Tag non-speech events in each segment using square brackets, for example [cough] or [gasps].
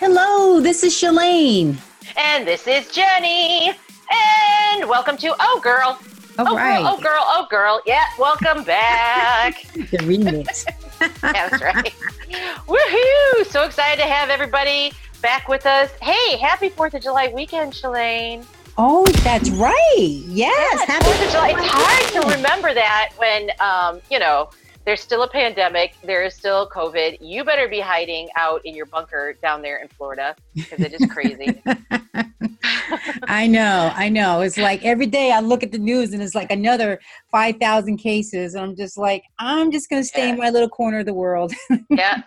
Hello, this is Shalane. And this is Jenny. And welcome to Oh Gurl. All oh right. girl, oh girl, oh girl. Yeah, welcome back. [laughs] The remix. [laughs] That's right. Woohoo! So excited to have everybody back with us. Hey, happy 4th of July weekend, Shalane. oh, that's right. Yes. Happy 4th of July. It's hard to remember that when, um, you know, there's still a pandemic, there is still COVID. You better be hiding out in your bunker down there in Florida because it is crazy. [laughs] I know, I know. It's like every day I look at the news and it's like another 5,000 cases. And I'm just like, I'm just going to stay in my little corner of the world. [laughs] yeah,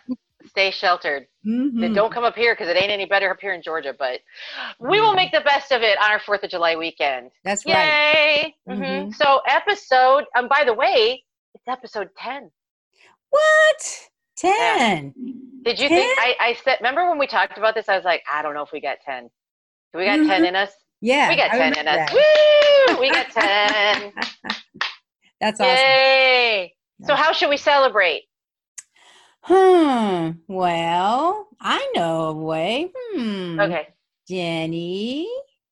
stay sheltered. Mhm. Don't come up here because it ain't any better up here in Georgia, but we will make the best of it on our 4th of July weekend. That's right. Yay! hmm Mhm. So, episode, um, by the way, it's episode 10. What? 10. Did you 10? think? I, I said, remember when we talked about this? I was like, I don't know if we got 10. Do we got 10 Mhm. in us? Yeah. we got I 10 in us. Woo! We got [laughs] 10. That's awesome. Yay! So, how should we celebrate? Hmm. Well, I know a way. Hmm. Okay. Jenny,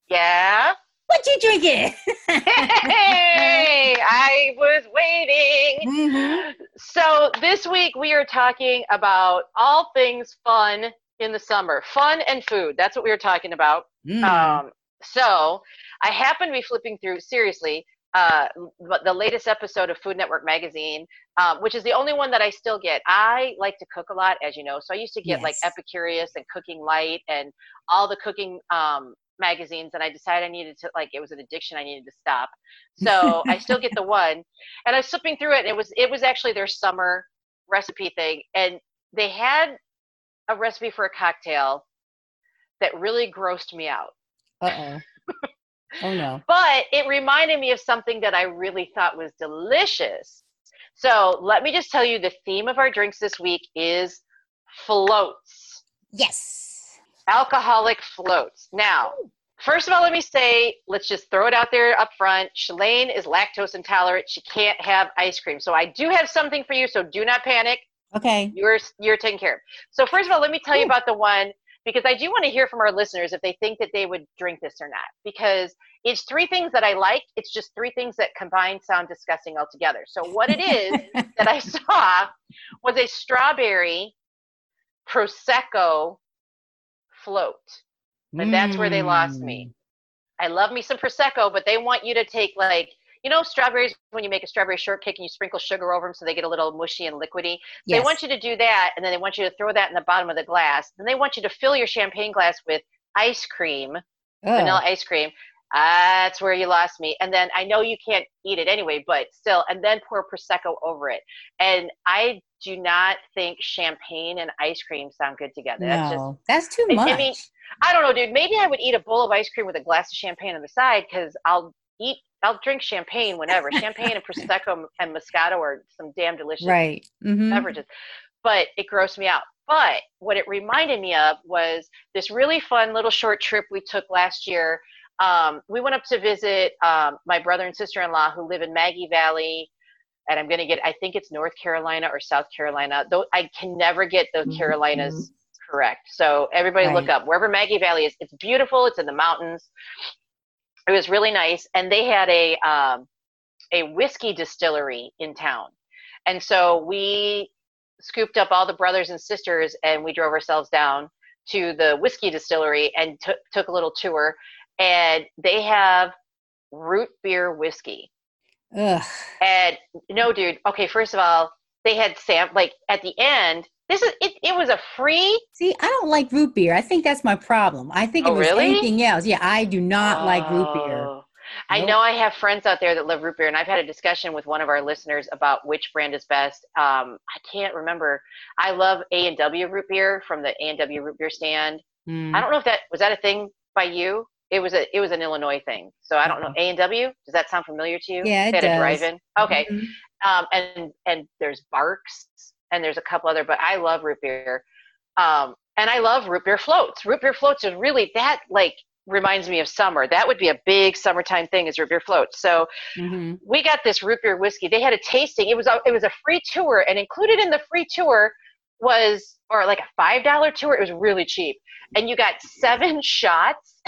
Yeah. What you drinking? Hey! I was waiting. Mhm. So this week we are talking about all things fun in the summer, fun and food. That's what we were talking about. Mm. Um, so I happen to be flipping through seriously uh, the latest episode of Food Network magazine, um, which is the only one that I still get. I like to cook a lot, as you know, so I used to get like Yes. Epicurious and Cooking Light and all the cooking um, magazines, and I decided I needed to like it was an addiction I needed to stop. [laughs] So I still get the one, and I was flipping through it. And it was it was actually their summer recipe thing, and they had a recipe for a cocktail that really grossed me out. Uh oh. [laughs] Oh no. But it reminded me of something that I really thought was delicious. So let me just tell you the theme of our drinks this week is floats, Yes. Alcoholic floats. Now, first of all, let me say, let's just throw it out there up front. Shalane is lactose intolerant. She can't have ice cream. So I do have something for you. So do not panic. Okay. You're you're taken care of. So first of all, let me tell you about the one because I do want to hear from our listeners if they think that they would drink this or not. Because it's three things that I like. It's just three things that combined sound disgusting altogether. So what it is [laughs] that I saw was a strawberry prosecco float. But that's where they lost me. Hmm. I love me some prosecco, but they want you to take like you know strawberries when you make a strawberry shortcake and you sprinkle sugar over them so they get a little mushy and liquidy. They want you to do that, and then they want you to throw that in the bottom of the glass. Then they want you to fill your champagne glass with ice cream, Ugh. vanilla ice cream. That's where you lost me. And then I know you can't eat it anyway, but still, and then pour prosecco over it. And I do not think champagne and ice cream sound good together. That's just No, that's too I- much. I mean, I don't know, dude. Maybe I would eat a bowl of ice cream with a glass of champagne on the side because I'll eat, I'll drink champagne whenever. [laughs] champagne and prosecco and Moscato are some damn delicious right. Mhm. beverages. But it grossed me out. But what it reminded me of was this really fun little short trip we took last year. Um, we went up to visit um, my brother and sister in law who live in Maggie Valley. And I'm going to get, I think it's North Carolina or South Carolina. Though I can never get the Mhm. Carolinas correct. So everybody look up wherever Maggie Valley is. It's beautiful. It's in the mountains. It was really nice. And they had a, um, a whiskey distillery in town. And so we scooped up all the brothers and sisters and we drove ourselves down to the whiskey distillery and took took a little tour. And they have root beer whiskey. Ugh. And no, dude. Okay, first of all, they had sam like at the end. This is it. It was a free. See, I don't like root beer. I think that's my problem. I think Oh, it was really? anything else, yeah, I do not like root beer. Oh. I Nope. know I have friends out there that love root beer, and I've had a discussion with one of our listeners about which brand is best. Um, I can't remember. I love A and W root beer from the A and W root beer stand. Mm. I don't know if that was that a thing by you. It was a it was an Illinois thing. So I don't know. A and W. Does that sound familiar to you? Yeah, it They had a does. drive-in. Okay. Mhm. Um, and and there's Barq's and there's a couple other, but I love root beer. Um, and I love root beer floats. Root beer floats is really that like reminds me of summer. That would be a big summertime thing is root beer floats. So Mhm. we got this root beer whiskey. They had a tasting. It was a it was a free tour, and included in the free tour was, or like a five dollar tour. It was really cheap, and you got seven [laughs] shots.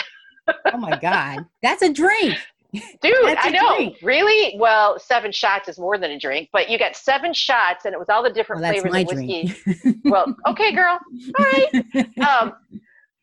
Oh my god, that's a drink. Dude, I know. Drink. Really? Well, seven shots is more than a drink, but you got seven shots and it was all the different well, flavors of whiskey. well, okay, girl. All right. [laughs] Um,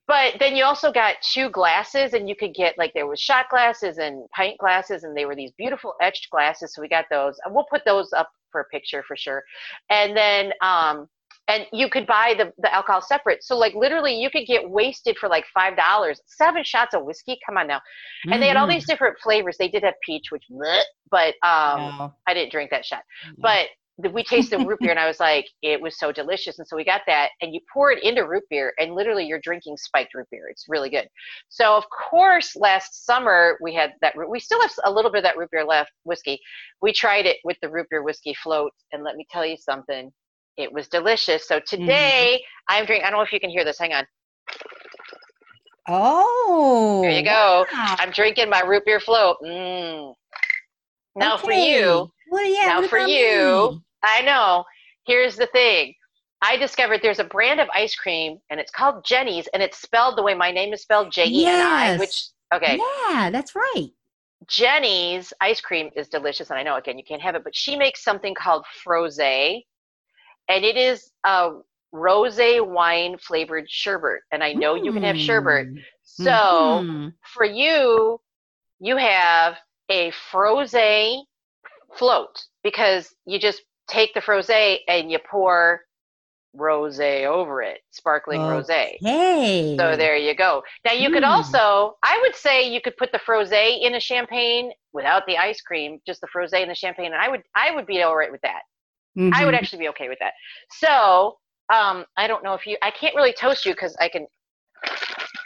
but then you also got two glasses and you could get like there was shot glasses and pint glasses and they were these beautiful etched glasses. So we got those. And we'll put those up for a picture for sure. And then um and you could buy the, the alcohol separate. So like literally you could get wasted for like five dollars, seven shots of whiskey. Come on now. And mm-hmm. they had all these mm-hmm. different flavors. They did have peach, which bleh, but um no. I didn't drink that shot. No. But we tasted root beer and I was like, it was so delicious. And so we got that and you pour it into root beer and literally you're drinking spiked root beer. It's really good. So of course, last summer we had that, we still have a little bit of that root beer left whiskey. We tried it with the root beer whiskey float. And let me tell you something, it was delicious. So today mm. I'm drinking. I don't know if you can hear this. Hang on. Oh. There you go. Wow. I'm drinking my root beer float. Mm. Now okay. for you. Well, yeah. Now for you. Me? I know. Here's the thing. I discovered there's a brand of ice cream and it's called Jenny's and it's spelled the way my name is spelled J E N I, which okay. Yeah, that's right. Jenny's ice cream is delicious, and I know again you can't have it, but she makes something called froze and it is a rose wine flavored sherbet. And I know mm. you can have sherbet. Mm. So mm-hmm. for you, you have a froze float because you just take the froze and you pour rose over it, sparkling okay. rose. So there you go. Now you mm. could also, I would say you could put the froze in a champagne without the ice cream, just the froze in the champagne, and I would I would be all right with that. Mm-hmm. I would mm-hmm. actually be okay with that. So um, I don't know if you, I can't really toast you because I can.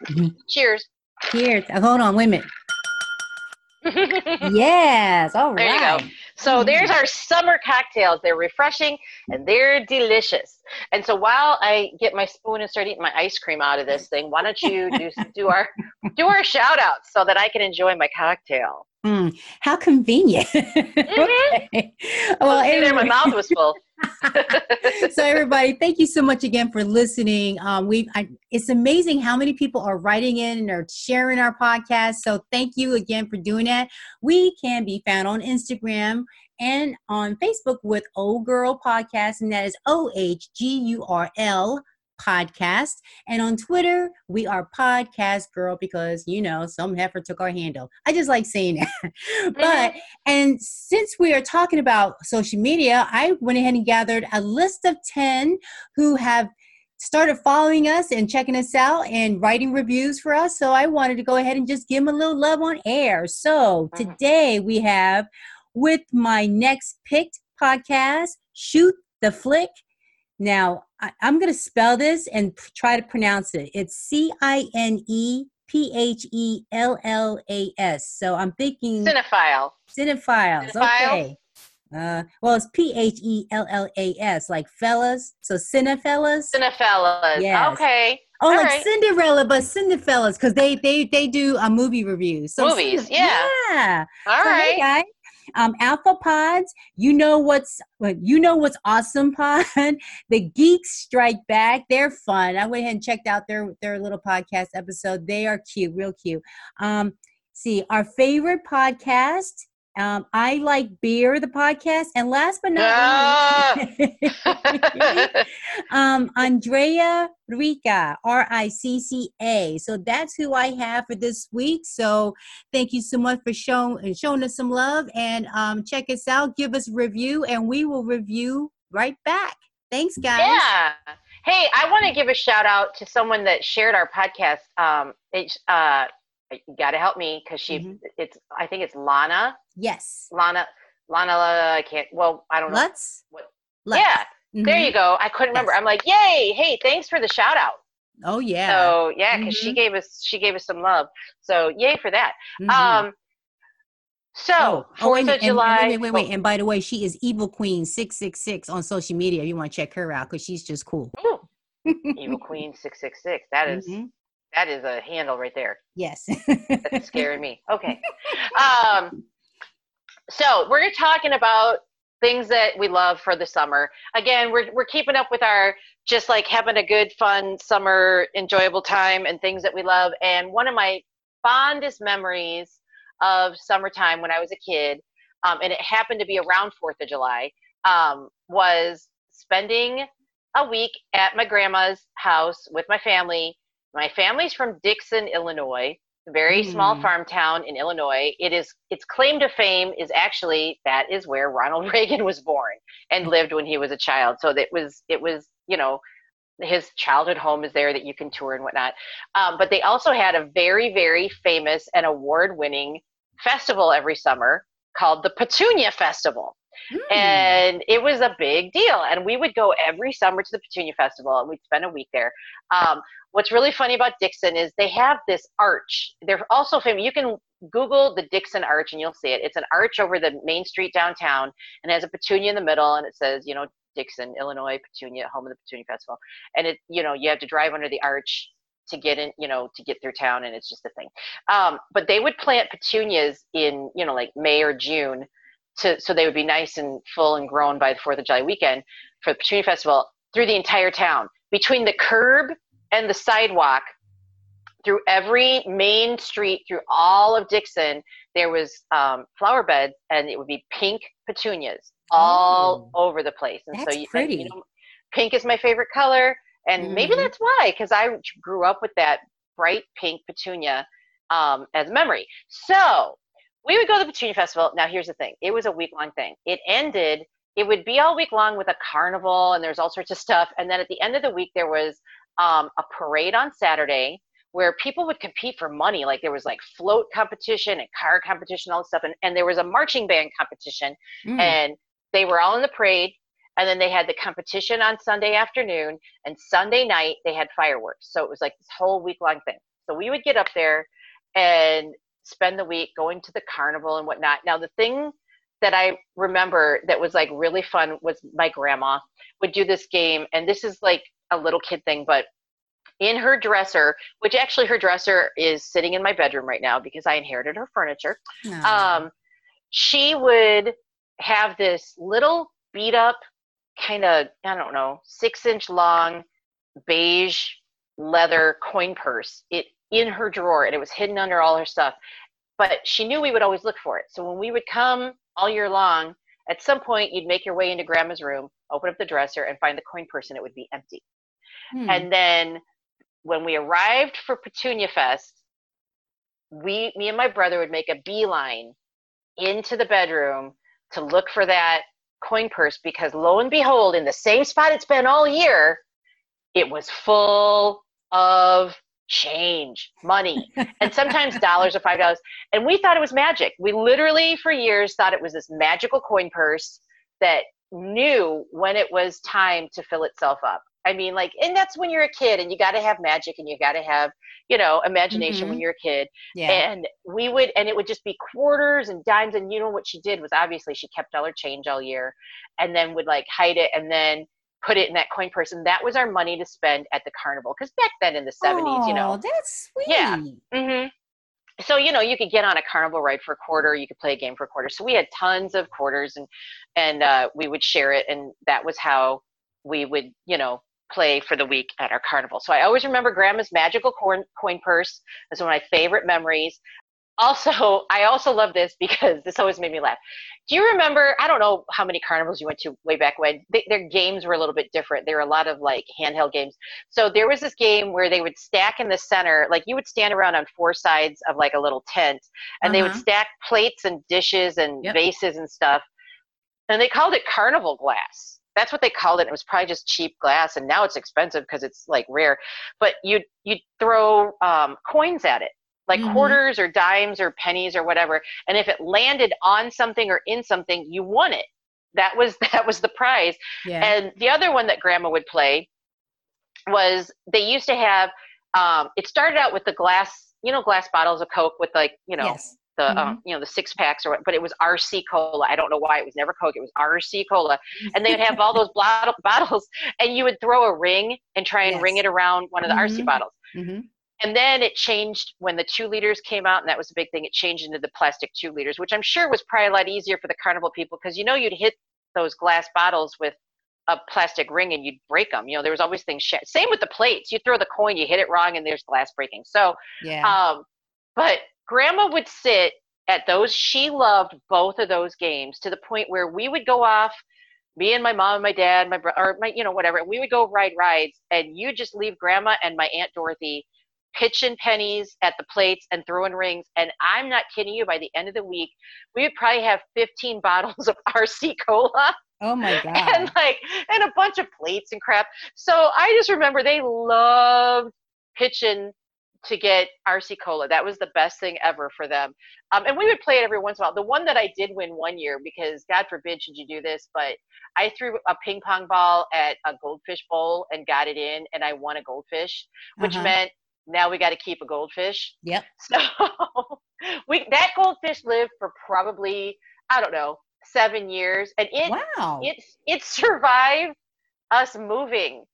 Mm-hmm. Cheers. Cheers. Hold on, wait a minute. [laughs] yes, all there right. you go. So there's our summer cocktails. They're refreshing and they're delicious. And so while I get my spoon and start eating my ice cream out of this thing, why don't you [laughs] do do our do our shout outs so that I can enjoy my cocktail? Mm, how convenient. Mm-hmm. [laughs] okay. Well, my mouth was full. [laughs] so everybody, thank you so much again for listening. Um, we it's amazing how many people are writing in and are sharing our podcast. So thank you again for doing that. We can be found on Instagram and on Facebook with Old Girl Podcast, and that is O H G U R L podcast. And on Twitter, we are Podcast Girl because, you know, some heifer took our handle. I just like saying that. [laughs] but, mm-hmm. and since we are talking about social media, I went ahead and gathered a list of 10 who have started following us and checking us out and writing reviews for us. So I wanted to go ahead and just give them a little love on air. So mm-hmm. today we have with my next picked podcast, Shoot the Flick. Now, I, am going to spell this and p- try to pronounce it. It's C I N E P H E L L A S. So I'm thinking cinephile. Cinephiles. Okay. Uh, well, it's P H E L L A S, like fellas. So cinefellas. Cinephellas. Yes. Okay. Oh, All like right. Cinderella, but Cinephellas, because they they they do a movie reviews. So Movies, yeah. Yeah. All so, right. Hey guys, um, Alpha Pods, you know what's you know what's awesome [laughs] pod. the Geeks Strike Back. They're fun. I went ahead and checked out their their little podcast episode. They are cute, real cute. Um, see, our favorite podcast um, I like beer, the podcast, and last but not ah! least, [laughs] [laughs] um, Andrea Ricca, R I C C A. So that's who I have for this week. So thank you so much for showing showing us some love, and um, check us out, give us a review, and we will review right back. Thanks, guys. Yeah. Hey, I want to give a shout out to someone that shared our podcast. Um, it's uh, you got to help me because she mm-hmm. it's i think it's lana yes lana lana i can't well i don't know let's what let's. yeah mm-hmm. there you go i couldn't remember yes. i'm like yay hey thanks for the shout out oh yeah so yeah because mm-hmm. she gave us she gave us some love so yay for that mm-hmm. um so oh, oh Fourth oh, of July. And, wait, wait, wait, wait. And by the way, she is Evil Queen six six six on social media. If you want to check her out because she's just cool. [laughs] Evil Queen six six six. That is, mm-hmm. That is a handle right there. Yes. That's scaring me. [laughs] Okay. Um, so we're talking about things that we love for the summer. Again, we're we're keeping up with our just like having a good, fun summer, enjoyable time, and things that we love. And one of my fondest memories of summertime when I was a kid, um, and it happened to be around Fourth of July, um, was spending a week at my grandma's house with my family. My family's from Dixon, Illinois, a very mm. small farm town in Illinois. It is its claim to fame is actually that is where Ronald [laughs] Reagan was born and lived when he was a child. So it was it was you know his childhood home is there that you can tour and whatnot. Um, but they also had a very very famous and award winning festival every summer called the Petunia Festival. Mm. And it was a big deal. And we would go every summer to the Petunia Festival and we'd spend a week there. Um, what's really funny about Dixon is they have this arch. They're also famous. You can Google the Dixon Arch and you'll see it. It's an arch over the main street downtown and has a petunia in the middle and it says, you know, Dixon, Illinois, Petunia, home of the Petunia Festival. And it, you know, you have to drive under the arch to get in, you know, to get through town and it's just a thing. Um, but they would plant petunias in, you know, like May or June to so they would be nice and full and grown by the Fourth of July weekend for the Petunia Festival through the entire town, between the curb and the sidewalk, through every main street, through all of Dixon, there was um, flower beds, and it would be pink petunias all oh, over the place. And so you, pretty. you know, pink is my favorite color, and mm-hmm. maybe that's why, because I grew up with that bright pink petunia um, as a memory. So we would go to the Petunia Festival. Now, here's the thing it was a week long thing. It ended, it would be all week long with a carnival and there's all sorts of stuff. And then at the end of the week, there was um, a parade on Saturday where people would compete for money. Like there was like float competition and car competition, all this stuff. And, and there was a marching band competition. Mm. And they were all in the parade. And then they had the competition on Sunday afternoon. And Sunday night, they had fireworks. So it was like this whole week long thing. So we would get up there and spend the week going to the carnival and whatnot. Now, the thing that I remember that was like really fun was my grandma would do this game, and this is like a little kid thing, but in her dresser, which actually her dresser is sitting in my bedroom right now because I inherited her furniture. Um, she would have this little beat up, kind of, I don't know, six inch long beige leather coin purse. It in her drawer and it was hidden under all her stuff. But she knew we would always look for it. So when we would come all year long, at some point you'd make your way into grandma's room, open up the dresser, and find the coin purse, and it would be empty. Hmm. And then when we arrived for Petunia Fest, we, me and my brother would make a beeline into the bedroom to look for that coin purse because lo and behold, in the same spot it's been all year, it was full of change, money, [laughs] and sometimes dollars or five dollars. And we thought it was magic. We literally, for years, thought it was this magical coin purse that knew when it was time to fill itself up. I mean, like, and that's when you're a kid and you got to have magic and you got to have, you know, imagination mm-hmm. when you're a kid. Yeah. And we would, and it would just be quarters and dimes. And you know what she did was obviously she kept all her change all year and then would like hide it. And then put it in that coin purse and that was our money to spend at the carnival because back then in the 70s oh, you know that's sweet yeah mm-hmm. So you know you could get on a carnival ride for a quarter you could play a game for a quarter. So we had tons of quarters and and uh, we would share it and that was how we would you know play for the week at our carnival. So i always remember grandma's magical coin, coin purse. As one of my favorite memories also [laughs] i also love this because this always made me laugh do you remember i don't know how many carnivals you went to way back when they, their games were a little bit different there were a lot of like handheld games so there was this game where they would stack in the center like you would stand around on four sides of like a little tent and uh-huh. they would uh-huh. stack plates and dishes and yep. vases and stuff and they called it carnival glass that's what they called it. It was probably just cheap glass, and now it's expensive because it's like rare. But you'd you'd throw um, coins at it, like mm-hmm. quarters or dimes or pennies or whatever and if it landed on something or in something you won it that was [laughs] that was the prize yeah. and the other one that grandma would play was they used to have um, it started out with the glass you know glass bottles of coke with like you know yes. the mm-hmm. um, you know the six packs or what but it was rc cola i don't know why it was never coke it was rc cola and they would have all those bottle, [laughs] bottles and you would throw a ring and try and yes. ring it around one of the mm-hmm. rc bottles mm-hmm. And then it changed when the two liters came out, and that was a big thing. It changed into the plastic two liters, which I'm sure was probably a lot easier for the carnival people because you know you'd hit those glass bottles with a plastic ring and you'd break them. You know, there was always things. Sh- Same with the plates. You throw the coin, you hit it wrong, and there's glass breaking. So, Yeah. um, but grandma would sit at those. She loved both of those games to the point where we would go off. Me and my mom and my dad, my brother, or my, you know, whatever. And we would go ride rides, and you just leave grandma and my aunt Dorothy pitching pennies at the plates and throwing rings. And I'm not kidding you. By the end of the week, we would probably have 15 [laughs] bottles of RC cola oh my [laughs] God. and like and a bunch of plates and crap. So I just remember they loved pitching to get RC Cola. That was the best thing ever for them. Um, and we would play it every once in a while. The one that I did win one year, because God forbid should you do this, but I threw a ping pong ball at a goldfish bowl and got it in, and I won a goldfish, which Uh-huh. meant now we got to keep a goldfish. Yep. [laughs] So we that goldfish lived for probably I don't know seven years, and it Wow. it it survived us moving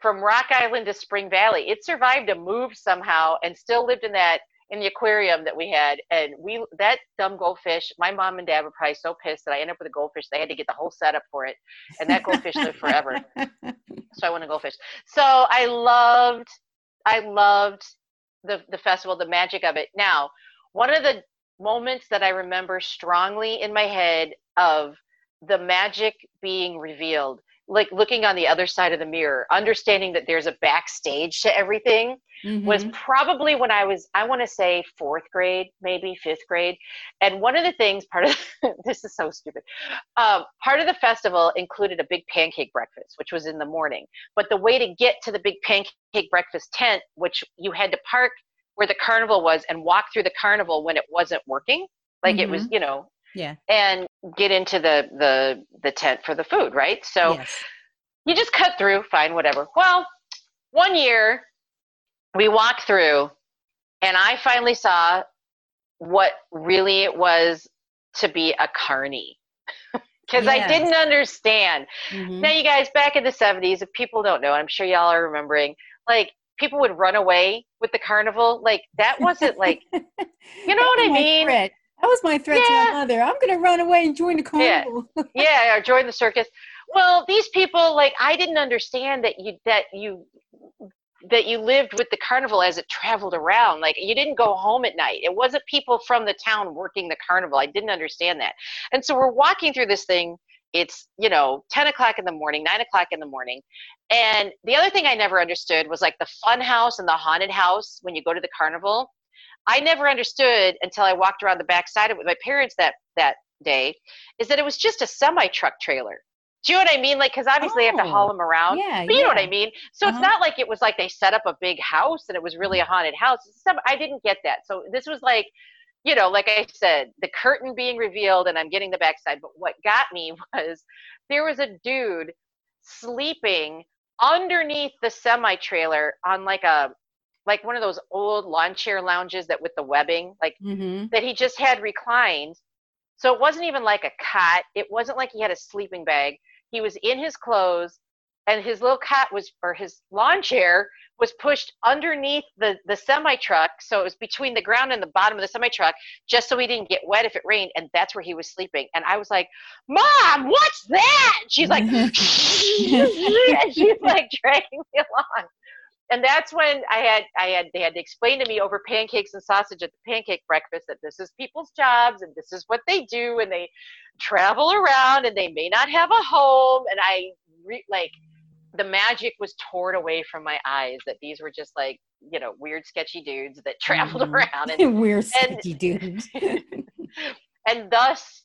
from Rock Island to Spring Valley. It survived a move somehow and still lived in that in the aquarium that we had. And we that dumb goldfish, my mom and dad were probably so pissed that I ended up with a goldfish. They had to get the whole setup for it. And that goldfish lived forever. [laughs] So I won a goldfish. So I loved I loved the the festival, the magic of it. Now, one of the moments that I remember strongly in my head of the magic being revealed, like looking on the other side of the mirror, understanding that there's a backstage to everything, was Mhm. probably when I was, I want to say fourth grade, maybe fifth grade. And one of the things, part of [laughs] this is so stupid, um, part of the festival included a big pancake breakfast, which was in the morning. But the way to get to the big pancake breakfast tent, which you had to park where the carnival was and walk through the carnival when it wasn't working, like it was, you know, yeah. and get into the the the tent for the food, right? So yes. you just cut through, fine, whatever. Well, one year we walked through and I finally saw what really it was to be a carny. [laughs] Because I didn't understand. Mhm. Now, you guys, back in the 70s, if people don't know, I'm sure y'all are remembering, like people would run away with the carnival. Like that wasn't like, [laughs] you know what I mean? That was my threat to my mother. I'm going to run away and join the Yeah. carnival. [laughs] yeah or join the circus. Well these people like i didn't understand that you that you that you lived with the carnival as it traveled around. Like you didn't go home at night. It wasn't people from the town working the carnival. I didn't understand that. And so we're walking through this thing. It's you know 10 o'clock in the morning 9 o'clock in the morning. And the other thing i never understood was like the fun house and the haunted house when you go to the carnival i never understood until i walked around the backside of it with my parents that that day is that it was just a semi truck trailer. Do you know what I mean? Like, because obviously they have to haul Oh, them around. Yeah. But you know what. I mean? So Uh-huh. it's not like it was like they set up a big house and it was really a haunted house. Some, I didn't get that. So this was like, you know, like I said, the curtain being revealed and I'm getting the backside. But what got me [laughs] was there was a dude sleeping underneath the semi trailer on like a like one of those old lawn chair lounges that with the webbing, like Mhm. that he just had reclined. So it wasn't even like a cot. It wasn't like he had a sleeping bag. He was in his clothes and his little cot was or his lawn chair was pushed underneath the the semi truck so it was between the ground and the bottom of the semi truck just so he didn't get wet if it rained and that's where he was sleeping and i was like mom what's that And she's like and [laughs] [laughs] she's like dragging me along and that's when I had I had they had to explain to me over pancakes and sausage at the pancake breakfast that this is people's jobs and this is what they do and they travel around and they may not have a home and I re- like the magic was torn away from my eyes that these were just like you know weird sketchy dudes that [laughs] traveled Mhm. around and [laughs] Weird and- sketchy dudes. [laughs] and thus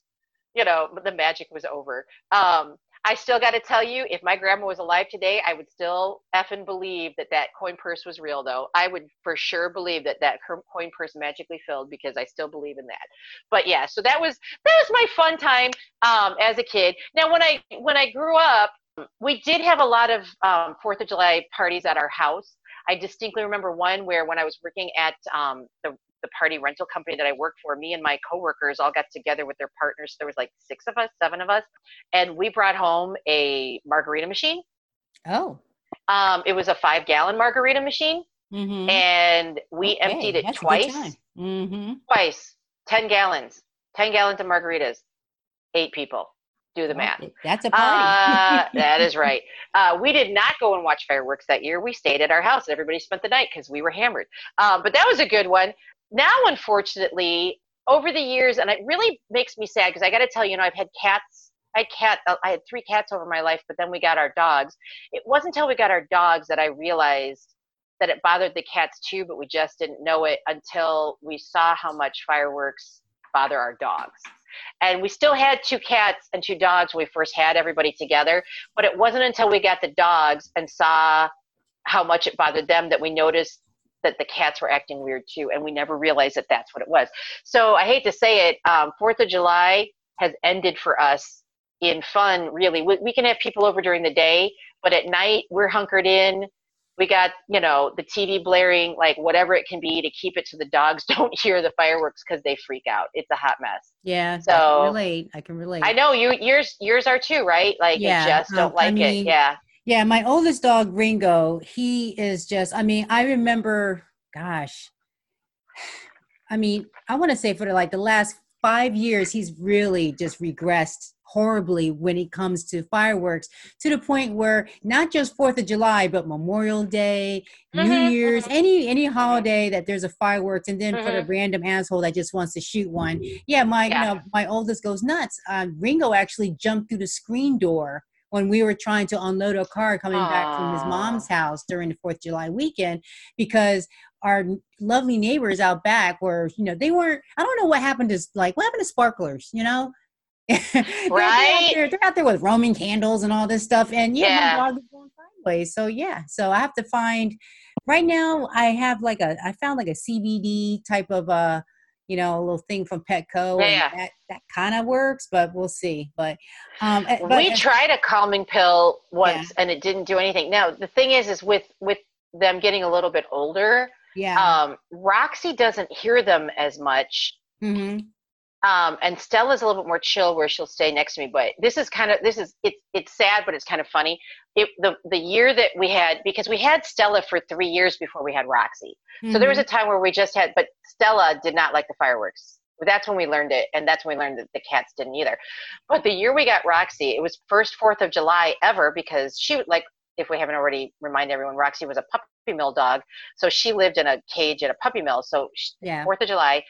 you know the magic was over um i still got to tell you if my grandma was alive today i would still effing believe that that coin purse was real though. I would for sure believe that that coin purse magically filled because i still believe in that. But yeah so that was that was my fun time um as a kid. Now when i when i grew up we did have a lot of um, fourth of july parties at our house. I distinctly remember one where when i was working at um, the the party rental company that I worked for, me and my coworkers all got together with their partners. There was like six of us, seven of us, and we brought home a margarita machine. Oh. Um, it was a five gallon margarita machine, Mm-hmm. and we emptied it twice. Mm-hmm. Twice, ten gallons, ten gallons of margaritas, eight people. Do the math. That's a party. Uh, [laughs] that is right. Uh, we did not go and watch fireworks that year. We stayed at our house and everybody spent the night because we were hammered. Um, but that was a good one. Now, unfortunately, over the years, and it really makes me sad because I got to tell you, you know, I've had cats. I had cat. uh, I had three cats over my life, but then we got our dogs. It wasn't until we got our dogs that I realized that it bothered the cats too, but we just didn't know it until we saw how much fireworks bother our dogs. And we still had two cats and two dogs when we first had everybody together, but it wasn't until we got the dogs and saw how much it bothered them that we noticed that the cats were acting weird too, and we never realized that that's what it was. So I hate to say it, um, Fourth of July has ended for us in fun. Really, we, we can have people over during the day, but at night we're hunkered in. We got you know the TV blaring, like whatever it can be to keep it so the dogs [laughs] don't hear the fireworks because they freak out. It's a hot mess. yeah. I so- can relate. I can relate. I know you yours yours are too, right? Like Yeah, you just don't um, I like mean, it. Yeah. Yeah, my oldest dog Ringo, he is just I mean, I remember gosh. I mean, I want to say for the, like the last 5 years he's really just regressed horribly when it comes to fireworks to the point where not just 4th of July but Memorial Day, New Mhm, Year's, any any holiday that there's a fireworks and then for the random asshole that just wants to shoot one. Yeah, my Yeah. you know, my oldest goes nuts. Uh, Ringo actually jumped through the screen door when we were trying to unload a car coming back from his mom's house during the Fourth of July weekend because our lovely neighbors out back were, you know, they weren't. I don't know what happened to like what happened to sparklers, you know. [laughs] They're- they're out Right? there- They're out there with Roman candles and all this stuff, and yeah, Yeah. my dog is going sideways. So yeah, so I have to find. Right now, I have like a. I found like a CBD type of uh you know, a little thing from Petco. Yeah. That that kind of works, but we'll see. But um, eh, but, we tried a calming pill once Yeah. and it didn't do anything. Now the thing is is with with them getting a little bit older, yeah. um, Roxy doesn't hear them as much. hmm Um, and Stella's a little bit more chill where she'll stay next to me. But this is kind of this is it's it's sad, but it's kind of funny. It the the year that we had because we had Stella for three years before we had Roxy. So there was a time where we just had, but Stella did not like the fireworks. That's when we learned it, and that's when we learned that the cats didn't either. But the year we got Roxy, it was first Fourth of July ever because she like if we haven't already remind everyone, Roxy was a puppy mill dog, so she lived in a cage at a puppy mill. So she- yeah. Fourth of July,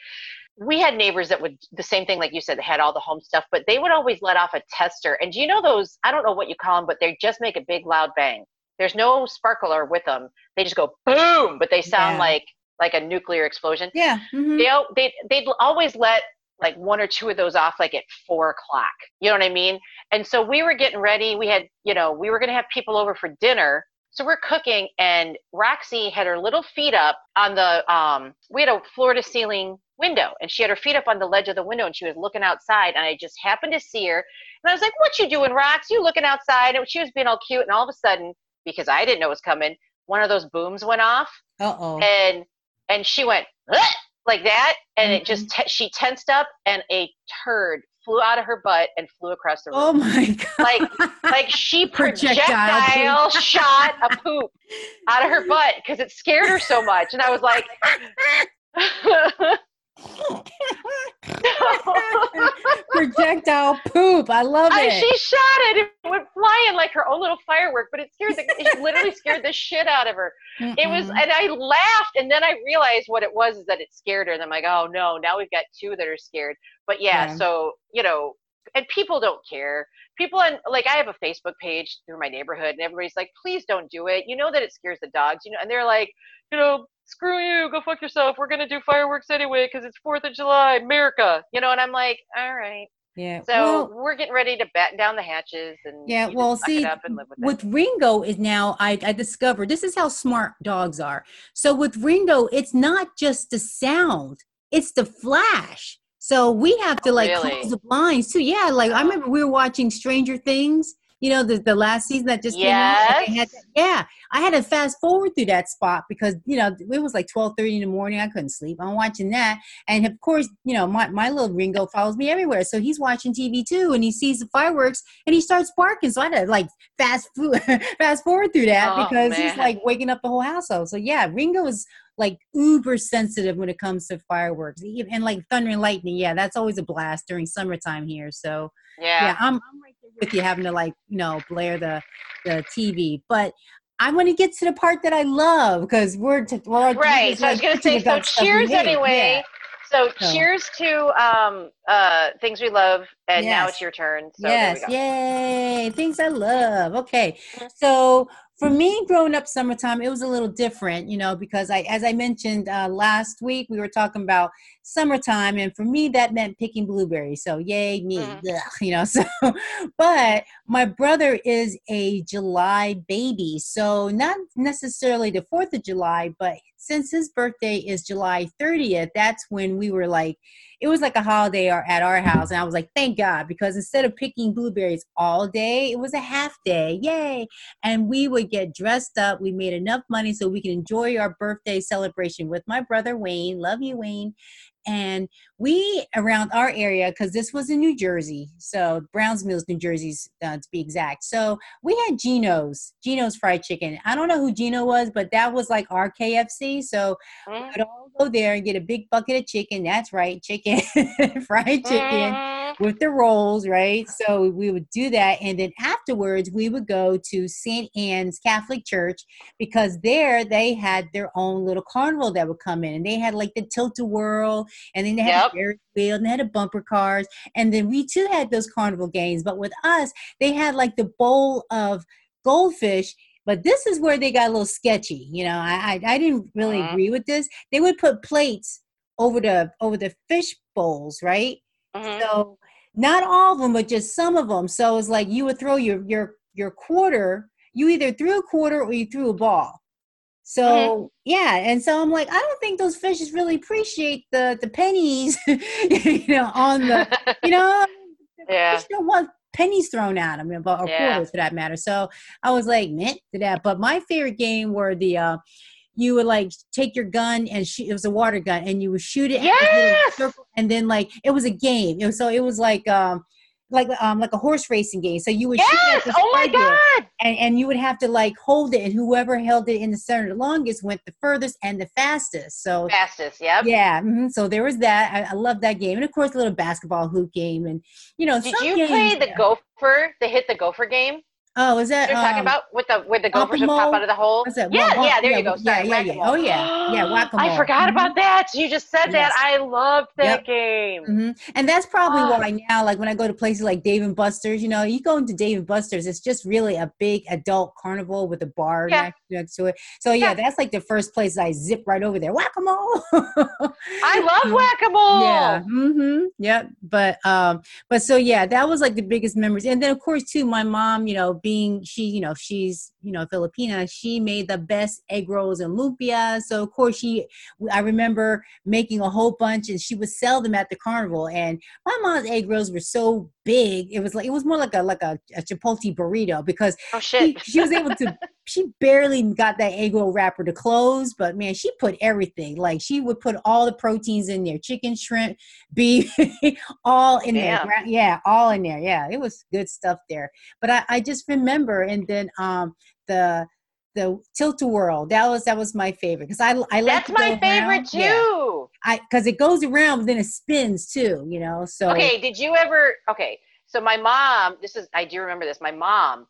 we had neighbors that would the same thing like you said, had all the home stuff, but they would always let off a tester. And do you know those? I don't know what you call them, but they just make a big loud bang. There's no sparkler with them. They just go boom, but they sound Yeah. like like a nuclear explosion. Yeah. mhm. They they they'd always let like one or two of those off like at four o'clock. You know what I mean? And so we were getting ready. We had you know we were gonna have people over for dinner. So we're cooking, and Roxy had her little feet up on the um. We had a floor to ceiling window, and she had her feet up on the ledge of the window, and she was looking outside. And I just happened to see her, and I was like, "What you doing, Rox? You looking outside?" And she was being all cute, and all of a sudden, because I didn't know it was coming, one of those booms went off, Uh-oh. and and she went "Ugh," like that and it Mm-hmm. just te- she tensed up and a turd flew out of her butt and flew across the room Oh my [laughs] god. like like she [laughs] projectile shot a poop out of her butt because it scared her so much and i was like [laughs] projectile poop. I love I, it. she shot it it went flying like her own little firework but it scared the it [laughs] literally scared the shit out of her it was and i laughed and then i realized what it was is that it scared her and i'm like oh no now we've got two that are scared but yeah, Yeah. so you know and people don't care people on like i have a facebook page through my neighborhood and everybody's like please don't do it you know that it scares the dogs you know and they're like you know screw you go fuck yourself we're gonna do fireworks anyway because it's fourth of july america you know and i'm like all right yeah. so well, we're getting ready to batten down the hatches and Yeah, well, see, up and live with, with. Ringo is now I, I discovered this is how smart dogs are. So with Ringo, it's not just the sound, it's the flash. So we have to oh, like Really? close the blinds too. Yeah, like I Oh. remember we were watching Stranger Things, you know, the, the last season that just came out. had Yes. yeah. I had to fast forward through that spot because, you know, it was like twelve thirty in the morning. I couldn't sleep. I'm watching that. And of course, you know, my, my little Ringo follows me everywhere. So he's watching TV too and he sees the fireworks and he starts barking. So I had to like fast fo- [laughs] fast forward through that Oh, because he's like waking up the whole household. So yeah, Ringo is like uber sensitive when it comes to fireworks and like thunder and lightning. Yeah, that's always a blast during summertime here. So yeah, yeah I'm, I'm with you having to like you know blare the the TV, but I want to get to the part that I love because we're to, well, right. So like I was going to say, so cheers anyway. Yeah. So, so, cheers to um, uh, things we love, and yes. now it's your turn. So yes, yay! Things I love. Okay, mm-hmm. so for me growing up summertime it was a little different you know because i as i mentioned uh, last week we were talking about summertime and for me that meant picking blueberries. So yay me. Mm. [laughs] Ugh, you know [laughs] so but my brother is a july baby. So not necessarily the fourth of july but since his birthday is july 30th that's when we were like it was like a holiday at our house and i was like thank god because instead of picking blueberries all day it was a half day yay! And we would get dressed up we made enough money so we can enjoy our birthday celebration with my brother wayne. Love you wayne and we around our area because this was in new jersey so browns mills new jersey's uh, to be exact. So we had geno's geno's fried chicken. I don't know who gino was but that was like our kfc so mm. we would all go there and get a big bucket of chicken. That's right chicken [laughs] fried chicken. Mm. With the rolls right so we would do that and then afterwards we would go to st anne's catholic church because there they had their own little carnival that would come in and they had like the tilt-a-whirl and then they had yep. a Ferris wheel, and they had a bumper cars, and then we too had those carnival games. But with us, they had like the bowl of goldfish. But this is where they got a little sketchy. You know, I I, I didn't really uh-huh. agree with this. They would put plates over the over the fish bowls, right? Uh-huh. So not all of them, but just some of them. So it's like you would throw your your your quarter. You either threw a quarter or you threw a ball. So mm-hmm. yeah, and so I'm like, I don't think those fishes really appreciate the the pennies, [laughs] you know, on the, [laughs] you know, yeah, don't want pennies thrown at them, or yeah. quarters for that matter. So I was like, meant to that. But my favorite game were the. uh you would like take your gun and shoot. It was a water gun, and you would shoot it. Yes! and then like it was a game. It was, so it was like um, like um like a horse racing game. So you would shoot it. yes! oh my god, and and you would have to like hold it, and whoever held it in the center the longest went the furthest and the fastest. So fastest, yep. yeah. Mm-hmm. So there was that. I, I love that game, and of course, a little basketball hoop game, and you know. Did you games, play the yeah. gopher? The hit the gopher game? Oh, is that you're um, talking about with the with the gophers that pop out of the hole? Yeah, well, yeah, there yeah, you go. Sorry, yeah, yeah, yeah. Oh yeah, yeah, whack-a-mole. [gasps] I forgot mm-hmm. about that. You just said yes. that. I love that yep. game. Mm-hmm. And that's probably oh. why now, like when I go to places like Dave and Buster's, you know, you go into Dave and Buster's, it's just really a big adult carnival with a bar yeah. next, next to it. So yeah, that's like the first place I zip right over there. Whack-a-mole. I [laughs] love whack-a-mole. Yeah. Mm-hmm. Yep. But um, but so yeah, that was like the biggest memories. And then of course too, my mom, you know, being she, you know, she's, you know, Filipina, she made the best egg rolls and lumpia. So of course she, I remember making a whole bunch and she would sell them at the carnival. And my mom's egg rolls were so big. It was like, it was more like a, like a, a chipotle burrito because oh, shit. She, she was able to, [laughs] she barely got that egg roll wrapper to close, but man, she put everything. Like she would put all the proteins in there, chicken, shrimp, [laughs] beef, all in Damn. there. Yeah, all in there. Yeah, it was good stuff there. But I, I just remember and then um the the tilt a whirl that was that was my favorite because I I like that's my favorite around. too. Yeah. I because it goes around, but then it spins too. You know. So okay, did you ever? Okay, so my mom. This is I do remember this. My mom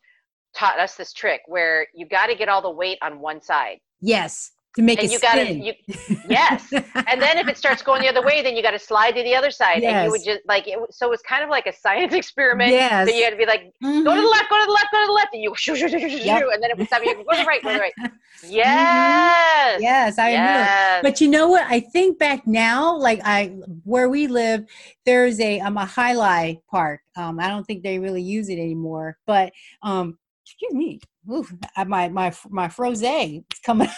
taught us this trick where you got to get all the weight on one side. Yes to make and it you got to you, [laughs] yes and then if it starts going the other way then you got to slide to the other side yes. and you would just like it so it was kind of like a science [laughs] experiment yes. so you had to be like mm-hmm. go to the mm-hmm. left go to the left go to the left and you shoo, shoo, shoo, shoo, yep. and then it was time you go to the right go to the right [laughs] yes mm-hmm. yes i yes. but you know what i think back now like i where we live there's a um a highlight park um i don't think they really use it anymore but um excuse me oof, my my my froze is coming.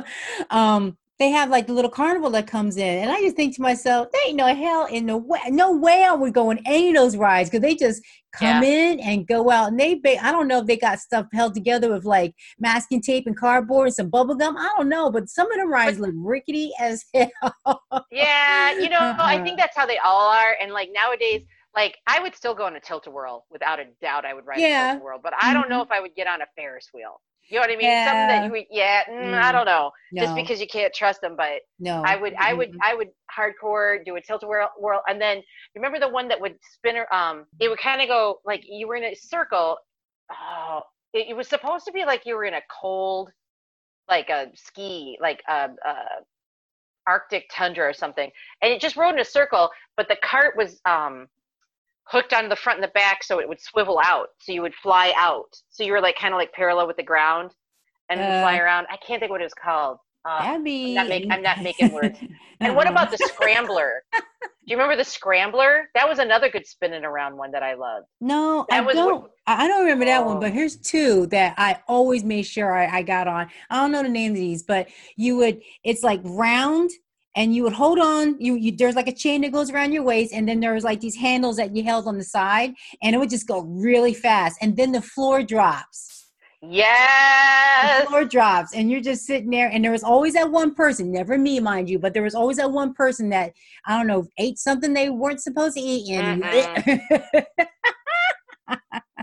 [laughs] um, they have like the little carnival that comes in, and I just think to myself, there ain't no hell in the way, no way are we going any of those rides because they just come yeah. in and go out, and they, ba- I don't know if they got stuff held together with like masking tape and cardboard and some bubble gum. I don't know, but some of them rides look rickety as [laughs] hell. yeah, you know. I think [laughs] that's how they all are, and like nowadays like I would still go on a tilt a whirl without a doubt. I would ride yeah. a tilt a whirl, but I don't know mm-hmm. if I would get on a Ferris wheel. You know what I mean? Yeah. Something that you would, yeah, mm, I Mm. don't know. No, Just because you can't trust them, but no. I would, I would, I would hardcore do a tilt a whirl, whirl, and then remember the one that would spin, um, it would kind of go like you were in a circle. Oh, it, it was supposed to be like you were in a cold, like a ski, like a, a Arctic tundra or something, and it just rode in a circle. But the cart was um hooked onto the front and the back, so it would swivel out, so you would fly out. So you were like kind of like parallel with the ground and Uh, fly around. I can't think what it was called. Uh, That'd be. not make- I'm not making words. [laughs] and what about the scrambler? Do you remember the scrambler? That was another good spinning around one that I loved. No, That I don't. I I don't remember that one, Oh. but here's two that I always made sure I, I got on. I don't know the name of these, but you would. It's like round, and you would hold on. You, you there's like a chain that goes around your waist, and then there was like these handles that you held on the side, and it would just go really fast, and then the floor drops. The Yes. floor drops, and you're just sitting there, and there was always that one person, never me, mind you, but there was always that one person that I don't know ate something they weren't supposed to eat, and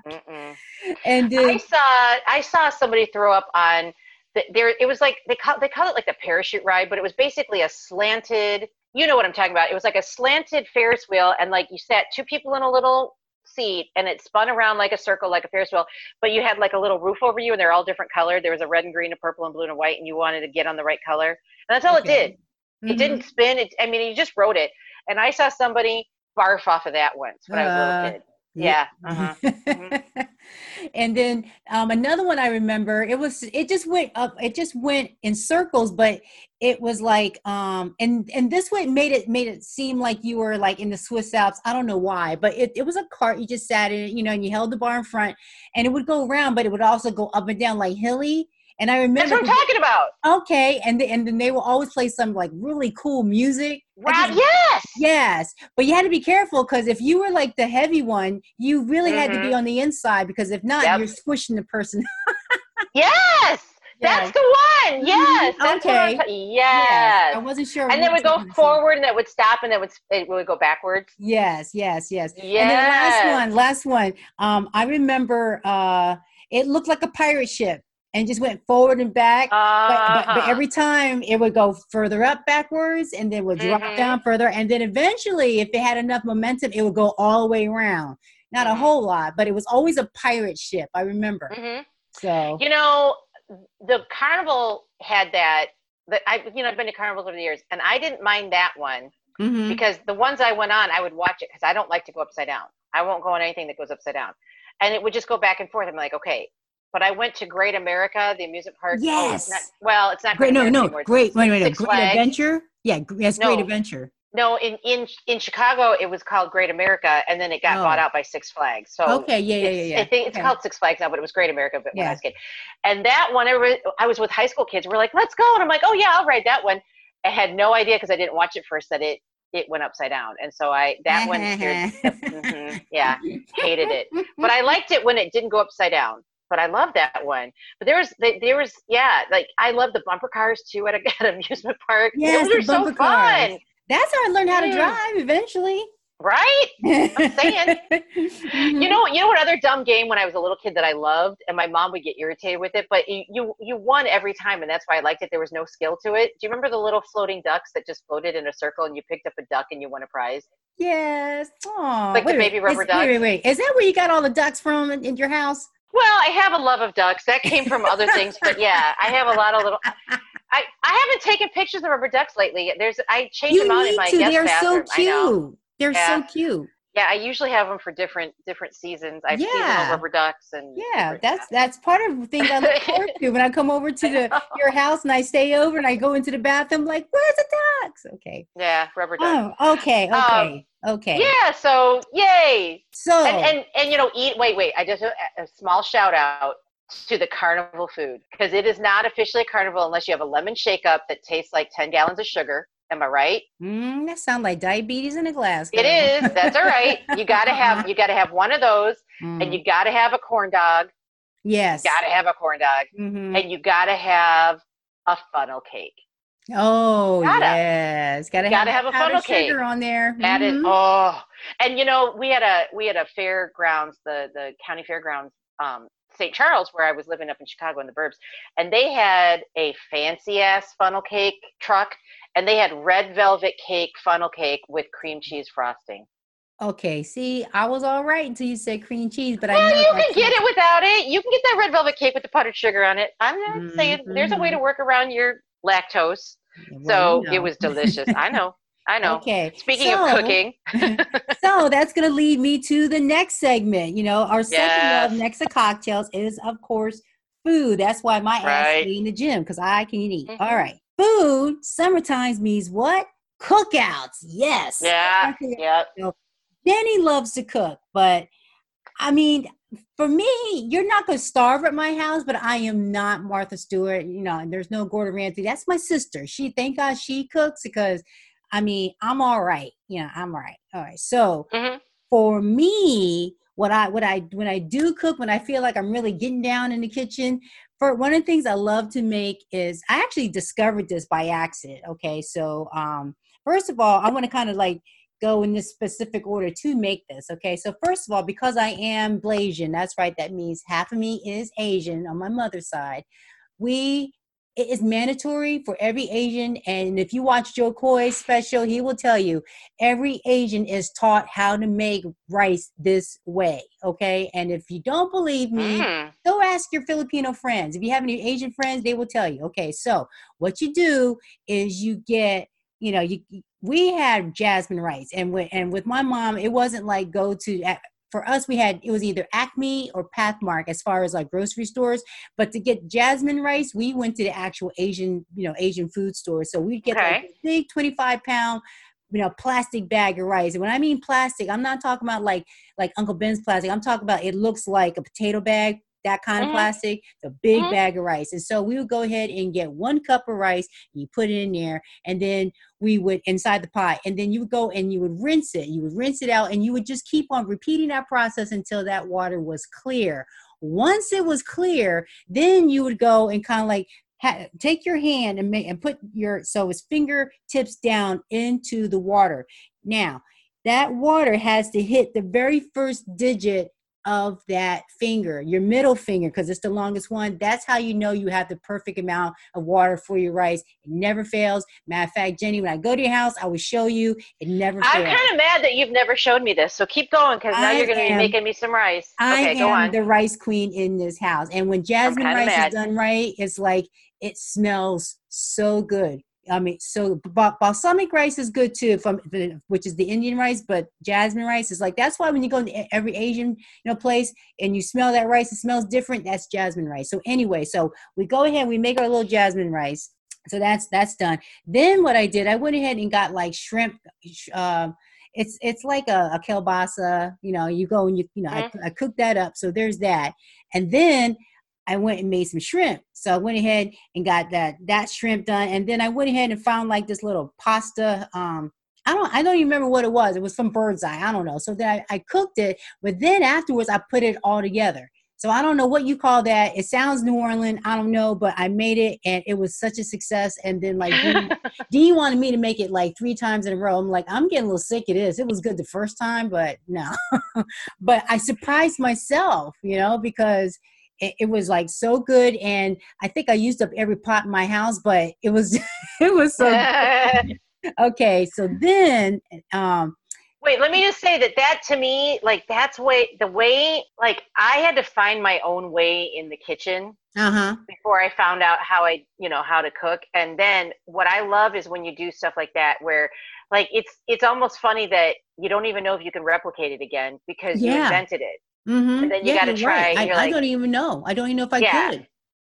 Mm-mm. [laughs] and I saw I saw somebody throw up on the, there. It was like they call they call it like the parachute ride, but it was basically a slanted. You know what I'm talking about? It was like a slanted Ferris wheel, and like you sat two people in a little seat, and it spun around like a circle, like a Ferris wheel. But you had like a little roof over you, and they're all different colored. There was a red and green, a purple and blue and a white, and you wanted to get on the right color, and that's all Okay. it did. It Mhm. didn't spin. It, I mean, you just rode it. And I saw somebody barf off of that once when I was a Uh, little kid. Yeah. uh-huh. [laughs] and then um, another one I remember, it was it just went up, it just went in circles, but it was like um and and this way made it made it seem like you were like in the Swiss Alps. I don't know why, but it, it was a cart you just sat in it, you know, and you held the bar in front and it would go around, but it would also go up and down like hilly. And I That's remember what I'm talking about. okay, and the, and then they will always play some like really cool music. Rap, just- yes. Yes, but you had to be careful because if you were like the heavy one, you really had to be Mhm. on the inside because if not, Yep. you're squishing the person. [laughs] Yes. That's the one. Yes. That's Okay. Yes, yes. I wasn't sure. And then we would go forward and it would stop and it would it would go backwards. Yes, yes, yes. And then Yes. last one, last one. Um, I remember uh, it looked like a pirate ship and just went forward and back. But, but, but Uh-huh. every time it would go further up backwards and then would drop Mhm. down further. And then eventually, if it had enough momentum, it would go all the way around. Not a Mhm. whole lot, but it was always a pirate ship. I remember. Mhm. So You know, the carnival had that. That I, you know, I've been to carnivals over the years, and I didn't mind that one mhm. because the ones I went on, I would watch it because I don't like to go upside down. I won't go on anything that goes upside down, and it would just go back and forth. I'm like, okay. But I went to Great America, the amusement park. Oh, it's Yes. not, well, it's not great. No, America no. Great. Wait, wait. Six Great Flags. adventure. Yeah, yes, great No. adventure. No, in in in Chicago, it was called Great America, and then it got Oh. bought out by Six Flags. So Okay, yeah, yeah, yeah, yeah. I think it's Okay. called Six Flags now, but it was Great America. When I was a kid, and that one, everybody, I was with high school kids. We're like, "Let's go!" And I'm like, "Oh yeah, I'll ride that one." I had no idea because I didn't watch it first that it it went upside down, and so I that one scared. [laughs] mhm, yeah, hated it. But I liked it when it didn't go upside down. But I love that one. But there was there was yeah, like I love the bumper cars too at a [laughs] at an amusement park. Yes, Those the are so bumper cars. fun, That's how I learned how to Mm. drive eventually. right? [laughs] I'm saying. You know, you know what other dumb game when I was a little kid that I loved, and my mom would get irritated with it, but you you, you won every time, and that's why I liked it. There was no skill to it. Do you remember the little floating ducks that just floated in a circle, and you picked up a duck and you won a prize? Yes. Aw, Like the wait, wait, baby rubber ducks? Wait, wait, wait. Is that where you got all the ducks from in, in your house? Well, I have a love of ducks. That came from other things, but [laughs] yeah, I have a lot of little. I, I haven't taken pictures of rubber ducks lately. There's I change You them out in my to. guest They're so bathroom. Know. cute. They're Yeah. so cute. Yeah, I usually have them for different different seasons. I have seasonal Yeah. rubber ducks and Yeah, that's that's part of the thing I look forward to when I come over [laughs] to the your house and I stay over and I go into the bathroom like, where's the ducks? Okay. yeah rubber ducks. Oh, okay, Um, okay, okay. Yeah, so yay. So And, and and you know, eat. Wait, wait. I just a, a small shout out to the carnival food because it is not officially a carnival unless you have a lemon shake up that tastes like ten gallons of sugar. Am I right? mm, that sounds like diabetes in a glass. It is. That's all right. You [laughs] gotta have you gotta have one of those, Mm, and you gotta have a corn dog. yes. Gotta have a corn dog, Mhm. and you gotta have a funnel cake. Oh Gotta. yes, gotta, Gotta have, have a funnel cake. sugar on there. That is Mhm. oh, and you know we had a we had a fairgrounds the the county fairgrounds um St. Charles, where I was living up in Chicago in the burbs, and they had a fancy ass funnel cake truck, and they had red velvet cake funnel cake with cream cheese frosting. Okay, see, I was all right until you said cream cheese, but well, I know you can get it without it. You can get that red velvet cake with the powdered sugar on it. I'm not Mm-hmm. saying there's a way to work around your lactose. Well, So you it was delicious. I know. I know. Okay. Speaking so- of cooking, [laughs] so that's going to lead me to the next segment. You know, our second Yes. love next to cocktails is, of course, food. That's why my ass Right. is in the gym because I can eat. Mhm. All right. Food, summertime means what? Cookouts. Yes. yeah, yeah. Danny loves to cook, but I mean, for me, you're not going to starve at my house, but I am not Martha Stewart. You know, and there's no Gordon Ramsay. That's my sister. She, thank God, she cooks because, I mean, I'm all right. You know, I'm all right. All right. So Mhm. for me, what I what I when I do cook, when I feel like I'm really getting down in the kitchen, for one of the things I love to make is I actually discovered this by accident. Okay, so um, first of all, I want to kind of like go in this specific order to make this. Okay, so first of all, because I am Blasian, that's right. That means half of me is Asian on my mother's side. We it is mandatory for every Asian, and if you watch Jo Koy's special, he will tell you every Asian is taught how to make rice this way. Okay, and if you don't believe me, Mm. go ask your Filipino friends. If you have any Asian friends, they will tell you. Okay, so what you do is you get, you know, you we had jasmine rice, and with and with my mom, it wasn't like go to. For us, we had it was either Acme or Pathmark as far as like grocery stores. But to get jasmine rice, we went to the actual Asian, you know, Asian food store. So we'd get like Okay. a big twenty-five pound, you know, plastic bag of rice. And when I mean plastic, I'm not talking about like like Uncle Ben's plastic. I'm talking about it looks like a potato bag, that kind of Mhm. plastic, the big Mhm. bag of rice. And so we would go ahead and get one cup of rice, you put it in there, and then we would inside the pot, and then you would go and you would rinse it. You would rinse it out, and you would just keep on repeating that process until that water was clear. Once it was clear, then you would go and kind of like ha- take your hand and make and put your so his fingertips down into the water. Now that water has to hit the very first digit of that finger, your middle finger, because it's the longest one. That's how you know you have the perfect amount of water for your rice. It never fails. Matter of fact, Jenny, when I go to your house, I will show you. It never fails. I'm kind of mad that you've never showed me this. So keep going because now I you're going to be making me some rice. I okay, go am on. the rice queen in this house. And when jasmine rice mad. is done right, it's like it smells so good. I mean, so ba- balsamic rice is good too, from which is the Indian rice, but jasmine rice is like that's why when you go to every Asian you know place and you smell that rice, it smells different. That's jasmine rice. So anyway, so we go ahead, we make our little jasmine rice. So that's that's done. Then what I did, I went ahead and got like shrimp. sh- Um, it's it's like a, a kielbasa. You know, you go and you you know I, I cook that up. So there's that, and then I went and made some shrimp. So I went ahead and got that that shrimp done, and then I went ahead and found like this little pasta. Um, I don't I don't even remember what it was. It was from Bird's Eye. I don't know. So then I, I cooked it, but then afterwards I put it all together. So I don't know what you call that. It sounds New Orleans. I don't know, but I made it and it was such a success. And then like Dean, [laughs] Dean wanted me to make it like three times in a row. I'm like, I'm getting a little sick of this. It was good the first time, but no. [laughs] but I surprised myself, you know, because it, it was like so good. And I think I used up every pot in my house, but it was [laughs] it was so [laughs] okay. So then um Wait, let me just say that that to me, like that's way the way, like I had to find my own way in the kitchen uh-huh. before I found out how I, you know, how to cook. And then what I love is when you do stuff like that, where like it's it's almost funny that you don't even know if you can replicate it again because you invented it. Mm-hmm. And then you yeah, gotta try, right. I, you're I like- don't even know. I don't even know if I Yeah. could.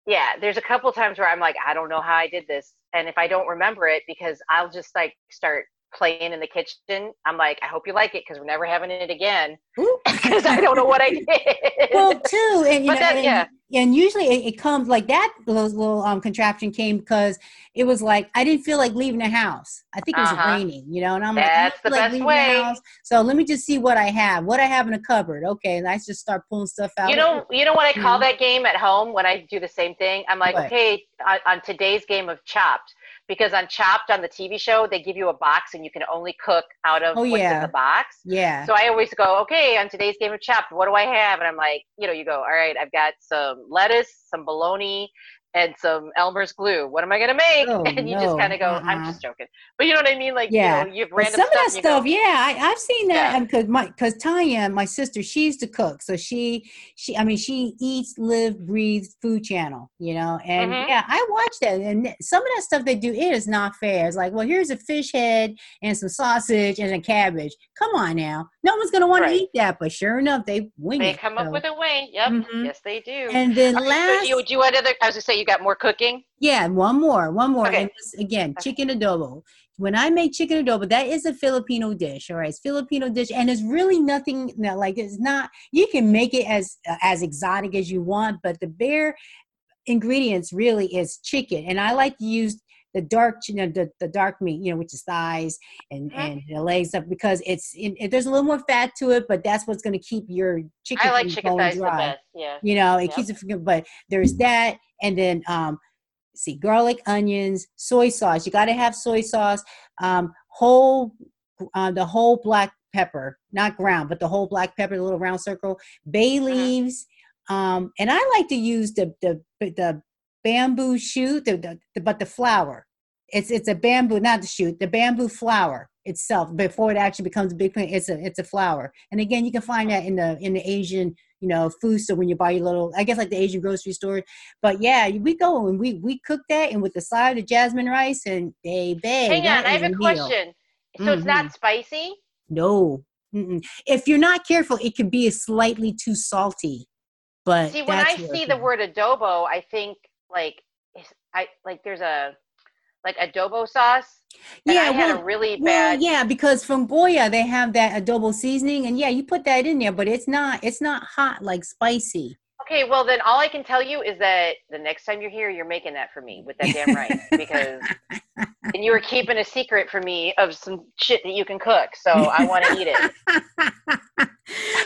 Yeah, there's a couple times where I'm like, I don't know how I did this, and if I don't remember it, because I'll just like start playing in the kitchen. I'm like, I hope you like it because we're never having it again because [laughs] I don't know what I [laughs] did. well too and you know that- and, yeah. and usually it, it comes like that little, little um contraption came because it was like i didn't feel like leaving the house i think it was Uh-huh. raining you know and i'm That's like, I the like best way. the house so let me just see what i have what i have in a cupboard okay and i just start pulling stuff out You know, you know what I call Mhm. that game at home when I do the same thing. I'm like, What? okay, on, on today's game of Chopped, because on Chopped on the TV show, they give you a box and you can only cook out of Oh, what's yeah. in the box. Yeah. So I always go, okay, on today's game of Chopped, what do I have? And I'm like, you know, you go, all right, I've got some lettuce, some bologna, and some Elmer's glue. What am I gonna make? Oh, [laughs] and you just kind of go, I'm Uh-uh. just joking. But you know what I mean? Like, Yeah. you know, you have But random some of that stuff. go, yeah, I, I've seen that Yeah. because my because Tanya, my sister, she used to cook, so she she I mean she eats, live, breathes Food Channel, you know, and Mhm. yeah, I watch that, and some of that stuff they do it is not fair. It's like, well, here's a fish head and some sausage and a cabbage. Come on now, no one's gonna want Right. to eat that, but sure enough, they wing They it. come up with a way. Yep. Mhm. Yes, they do. And then last, so you, do you want other? I was gonna say you got more cooking. Yeah, one more, one more. Okay. And this, again, Okay. chicken adobo. When I make chicken adobo, that is a Filipino dish. All right, it's Filipino dish, and it's really nothing. No, like it's not. You can make it as uh, as exotic as you want, but the bare ingredients really is chicken, and I like to use the dark, you know, the, the dark meat, you know, which is thighs and Mhm. and the legs stuff because it's it, it- there's a little more fat to it, but that's what's going to keep your chicken I like chicken going thighs the dry best. Yeah. you know it Yep. keeps it from but there's that and then um see garlic onions soy sauce you got to have soy sauce um whole uh, the whole black pepper not ground but the whole black pepper the little round circle bay Uh-huh. leaves um and i like to use the the the bamboo shoot the, the, the but the flower it's it's a bamboo not the shoot the bamboo flower itself before it actually becomes a big plant it's a it's a flower and again you can find that in the in the asian you know food store when you buy your little i guess like the asian grocery store but yeah we go and we we cook that and with the side of the jasmine rice and baby Hang on, I have a meal. question. So it's not spicy? no Mm-mm. if you're not careful it could be slightly too salty but See, when I see the word adobo, I think like is- I like there's a like adobo sauce. And I had well, a really well, bad. yeah, because from Goya they have that adobo seasoning, and yeah, you put that in there, but it's not it's not hot like spicy. Okay, well then all I can tell you is that the next time you're here, you're making that for me with that damn rice [laughs] because and you were keeping a secret from me of some shit that you can cook, so I want to eat it. [laughs]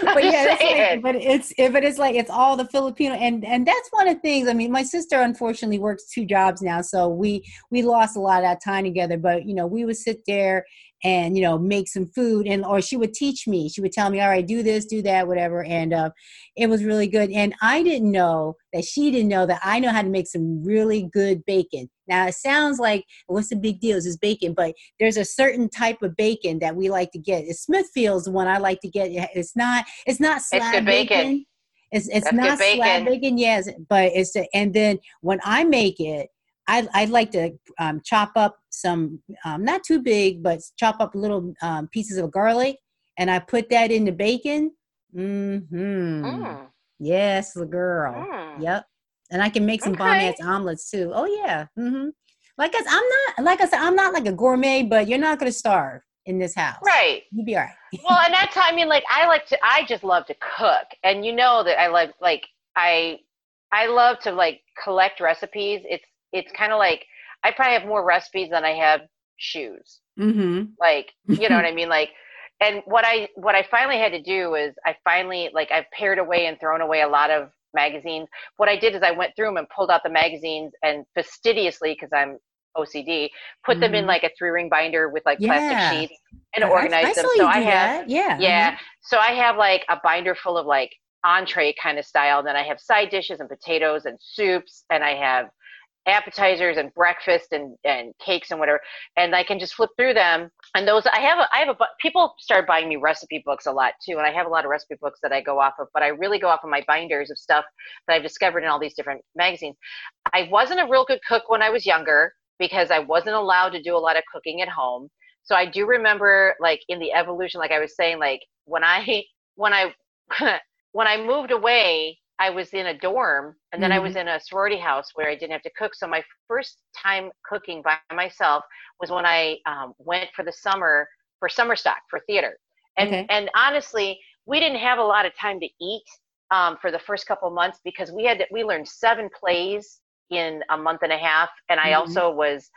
but yeah, that's like, but it's eh, but it's like it's all the Filipino, and and that's one of the things. I mean, my sister unfortunately works two jobs now, so we we lost a lot of that time together. But you know, we would sit there and you know make some food, and or she would teach me. She would tell me, all right, do this, do that, whatever, and uh, it was really good. And I didn't know that she didn't know that I know how to make some really good bacon. Now it sounds like what's the big deal? Is this bacon? But there's a certain type of bacon that we like to get. It's Smithfield's the one I like to get. It's not. It's not slab good bacon. It's it's That's good not slab bacon. bacon. Yes, but it's and then when I make it, I I like to um, chop up some um, not too big, but chop up little um, pieces of garlic, and I put that in the bacon. Mm-hmm. Mm, Yes, the girl. mm. Yep. And I can make some Okay. omelets too. Oh yeah. Mm-hmm. Like I, said, I'm not like I said, I'm not like a gourmet, but you're not gonna starve in this house. Right. You'd be all right. [laughs] well, and that's how I mean, like I like to. I just love to cook, and you know that I love like I I love to like collect recipes. It's it's kind of like I probably have more recipes than I have shoes. Mm-hmm. Like you know what I [laughs] mean? Like, and what I what I finally had to do is I finally like I've pared away and thrown away a lot of magazines. What I did is I went through them and pulled out the magazines and fastidiously because I'm OCD put them in Mhm. like a three ring binder with like Yeah. plastic sheets and I- I organized them. So I have that. Yeah. yeah. So I have like a binder full of like entree kind of style. Then I have side dishes and potatoes and soups, and I have appetizers and breakfast and, and cakes and whatever. And I can just flip through them. And those I have a, I have a people start buying me recipe books a lot too, and I have a lot of recipe books that I go off of. But I really go off of my binders of stuff that I've discovered in all these different magazines. I wasn't a real good cook when I was younger because I wasn't allowed to do a lot of cooking at home. So I do remember like in the evolution, like I was saying, like when I when I [laughs] when I moved away, I was in a dorm and then I was in a sorority house where I didn't have to cook. So my first time cooking by myself was when I um, went for the summer for summer stock for theater. And Okay. and honestly, we didn't have a lot of time to eat um, for the first couple months because we had to, we learned seven plays in a month and a half, and I Mhm. also was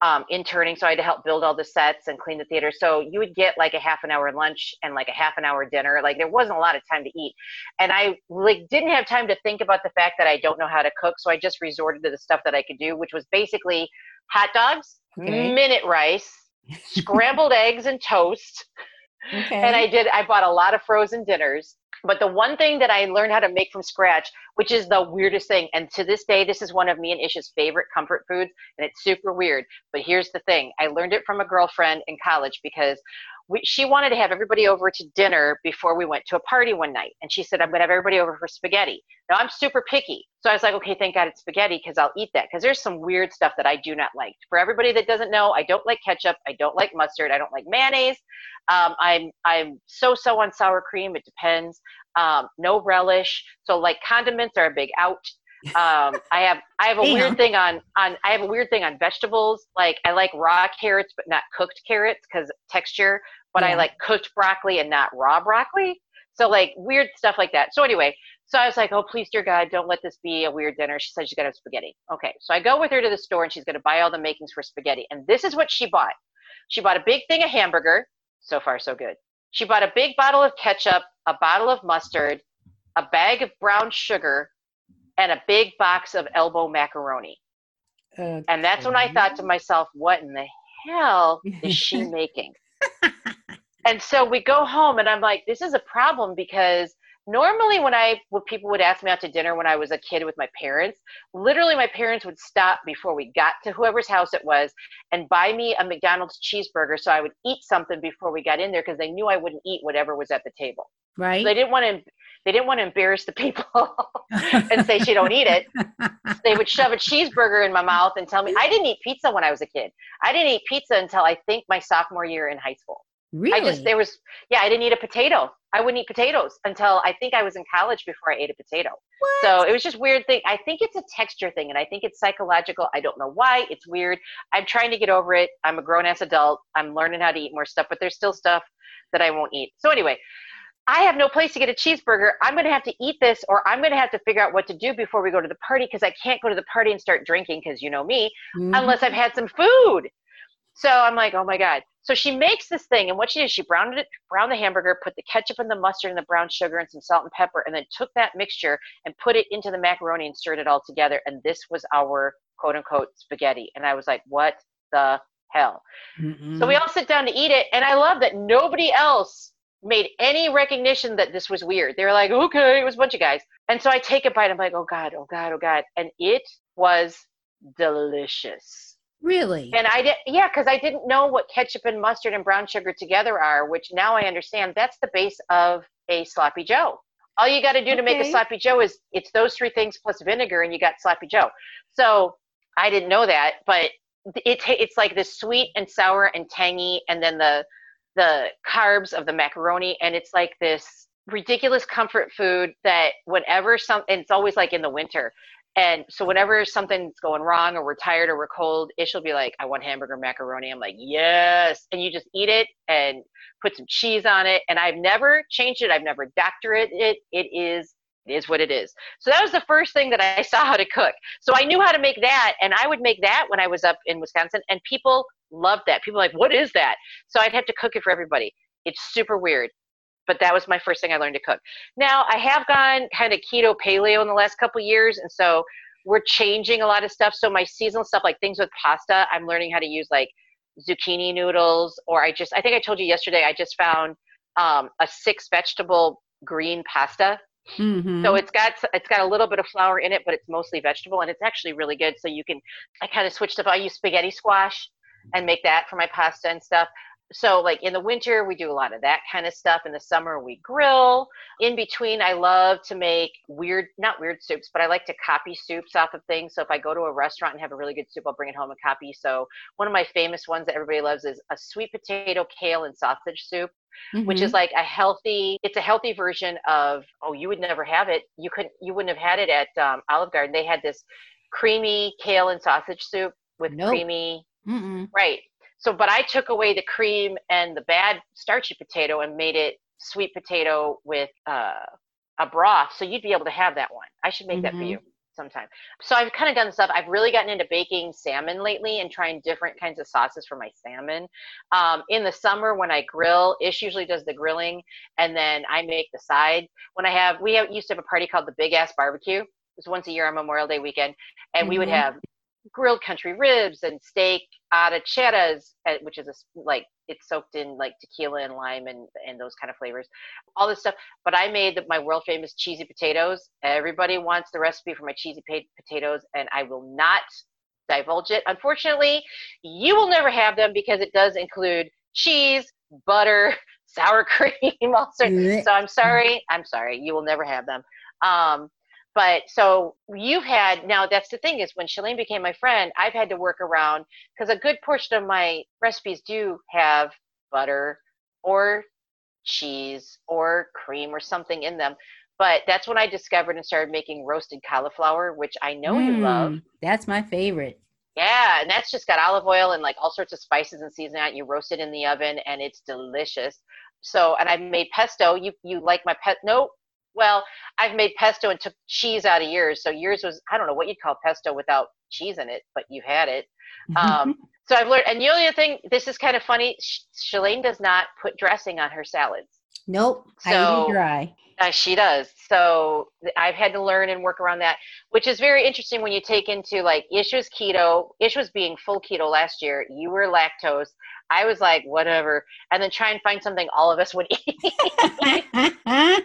um, interning, so I had to help build all the sets and clean the theater. So you would get like a half an hour lunch and like a half an hour dinner. Like there wasn't a lot of time to eat, and I like didn't have time to think about the fact that I don't know how to cook. So I just resorted to the stuff that I could do, which was basically hot dogs, okay. minute rice, [laughs] scrambled eggs and toast. Okay. And I did, I bought a lot of frozen dinners. But the one thing that I learned how to make from scratch, which is the weirdest thing, and to this day, this is one of me and Ish's favorite comfort foods, and it's super weird. But here's the thing I learned it from a girlfriend in college because we, she wanted to have everybody over to dinner before we went to a party one night. And she said, I'm going to have everybody over for spaghetti. Now, I'm super picky. So I was like, okay, thank God it's spaghetti because I'll eat that. Because there's some weird stuff that I do not like. For everybody that doesn't know, I don't like ketchup. I don't like mustard. I don't like mayonnaise. Um, I'm, I'm so so on sour cream. It depends. Um, no relish. So, like, condiments are a big out um, I have I have a Damn. weird thing on on I have a weird thing on vegetables. Like I like raw carrots but not cooked carrots because texture but yeah. I like cooked broccoli and not raw broccoli. So like weird stuff like that. So anyway, so I was like, oh please, dear God, don't let this be a weird dinner. She said she's gonna have spaghetti. Okay, so I go with her to the store and she's gonna buy all the makings for spaghetti. And this is what she bought. She bought a big thing of hamburger. So far, so good. She bought a big bottle of ketchup, a bottle of mustard, a bag of brown sugar, and a big box of elbow macaroni. Okay. And that's when I thought to myself, what in the hell is she [laughs] making? and so we go home and i'm like this is a problem because normally when i when people would ask me out to dinner when i was a kid with my parents literally my parents would stop before we got to whoever's house it was and buy me a mcdonald's cheeseburger so i would eat something before we got in there because they knew i wouldn't eat whatever was at the table. Right. So they didn't want to they didn't want to embarrass the people [laughs] and say she don't eat it. [laughs] They would shove a cheeseburger in my mouth and tell me i didn't eat pizza when i was a kid. I didn't eat pizza until i think my sophomore year in high school Really? I just there was yeah, I didn't eat a potato. I wouldn't eat potatoes until I think I was in college before I ate a potato. What? So it was just weird thing. I think it's a texture thing and I think it's psychological. I don't know why. It's weird. I'm trying to get over it. I'm a grown ass adult. I'm learning how to eat more stuff, but there's still stuff that I won't eat. So anyway, I have no place to get a cheeseburger. I'm going to have to eat this, or I'm going to have to figure out what to do before we go to the party because I can't go to the party and start drinking because you know me mm-hmm. unless I've had some food. So I'm like, oh my God. So she makes this thing, and what she did, she browned it, browned the hamburger, put the ketchup and the mustard and the brown sugar and some salt and pepper, and then took that mixture and put it into the macaroni and stirred it all together. And this was our quote unquote spaghetti. And I was like, what the hell? mm So we all sit down to eat it, and I love that nobody else made any recognition that this was weird. They were like, okay, it was a bunch of guys. And so I take a bite, I'm like, oh God, oh God, oh God. And it was delicious Really? And I did, yeah, because I didn't know what ketchup and mustard and brown sugar together are, which now I understand that's the base of a sloppy Joe. All you got to do okay. to make a sloppy Joe is it's those three things plus vinegar, and you got sloppy Joe. So I didn't know that, but it it's like this sweet and sour and tangy, and then the the carbs of the macaroni, and it's like this ridiculous comfort food that whenever some, and it's always like in the winter and so whenever something's going wrong or we're tired or we're cold, Ish will be like, I want hamburger macaroni. I'm like, yes. And you just eat it and put some cheese on it. And I've never changed it. I've never doctored it. It is it is what it is. So that was the first thing that I [laughs] saw how to cook. So I knew how to make that, and I would make that when I was up in Wisconsin, and people loved that. People like, what is that? So I'd have to cook it for everybody. It's super weird but that was my first thing I learned to cook. Now I have gone kind of keto paleo in the last couple years, and so we're changing a lot of stuff. So my seasonal stuff, like things with pasta, I'm learning how to use like zucchini noodles, or I just I think I told you yesterday I just found um, a six vegetable green pasta. Mm-hmm. So it's got it's got a little bit of flour in it, but it's mostly vegetable, and it's actually really good. So you can I kind of switched up. I use spaghetti squash and make that for my pasta and stuff so like in the winter we do a lot of that kind of stuff in the summer we grill in between i love to make weird not weird soups but i like to copy soups off of things so if i go to a restaurant and have a really good soup i'll bring it home and copy so one of my famous ones that everybody loves is a sweet potato kale and sausage soup mm-hmm. which is mm-hmm. like a healthy it's a healthy version of oh you would never have it you couldn't you wouldn't have had it at um, olive garden they had this creamy kale and sausage soup with nope. creamy Mm-mm. right so, but I took away the cream and the bad starchy potato and made it sweet potato with uh, a broth. So you'd be able to have that one. I should make mm-hmm. that for mm-hmm. you sometime. So I've kind of done stuff. I've really gotten into baking salmon lately and trying different kinds of sauces for my salmon. Um, in the summer when I grill, Ish usually does the grilling, and then I make the side. When I have, we have, used to have a party called the Big Ass Barbecue. It was once a year on Memorial Day weekend, and mm-hmm. we would mm-hmm. have grilled country ribs and steak arracheras, eh, which is a, like it's soaked in like tequila and lime and and those kind of flavors, all this stuff. But I made the, my world famous cheesy potatoes. Everybody wants the recipe for my cheesy potatoes, and I will not divulge it. Unfortunately, you will never have them because it does include cheese, butter, [laughs] sour cream, [laughs] all sorts. So I'm sorry, I'm sorry, you will never have them. Um, but so you've had now that's the thing is when Shalane became my friend, I've had to work around because a good portion of my recipes do have butter or cheese or cream or something in them. But that's when I discovered and started making roasted cauliflower, which I know mm, you love. That's my favorite. Yeah, and that's just got olive oil and like all sorts of spices and seasoning. You roast it in the oven and it's delicious. So, and I made pesto. You you like my pet? No, well, I've made pesto and took cheese out of yours. So yours was, I don't know what you'd call pesto without cheese in it, but you had it. Um, [laughs] so I've learned, and the only thing, this is kind of funny, Shalane does not put dressing on her salads. Nope. So, I eat dry. Uh, she does. So I've had to learn and work around that, which is very interesting when you take into like Ish was keto. Ish was being full keto last year. You were lactose. I was like, whatever. And then try and find something all of us would eat. [laughs]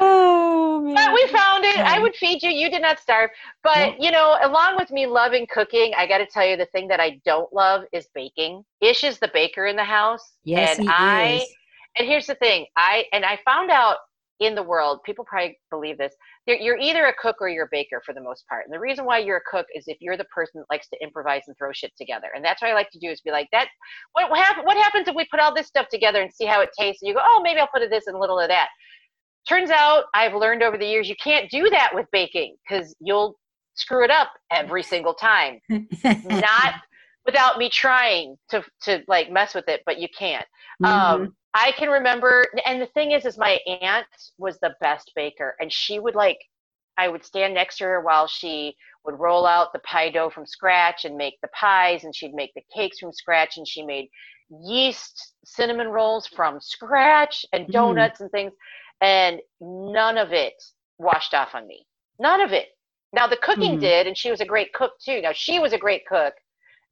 oh, man. But we found it. I would feed you. You did not starve. But, you know, along with me loving cooking, I got to tell you the thing that I don't love is baking. Ish is the baker in the house. Yes, and he I, is. And here's the thing I, and I found out in the world, people probably believe this. You're either a cook or you're a baker for the most part. And the reason why you're a cook is if you're the person that likes to improvise and throw shit together. And that's what I like to do is be like, that. What, what, hap- what happens if we put all this stuff together and see how it tastes? And you go, oh, maybe I'll put a this and a little of that. Turns out I've learned over the years you can't do that with baking because you'll screw it up every single time. [laughs] Not without me trying to to like mess with it, but you can't. Mm-hmm. Um, I can remember, and the thing is, is my aunt was the best baker, and she would like, I would stand next to her while she would roll out the pie dough from scratch and make the pies, and she'd make the cakes from scratch, and she made yeast cinnamon rolls from scratch and mm-hmm. donuts mm. and things, and none of it washed off on me. None of it. Now the cooking mm. did, and she was a great cook too. Now she was a great cook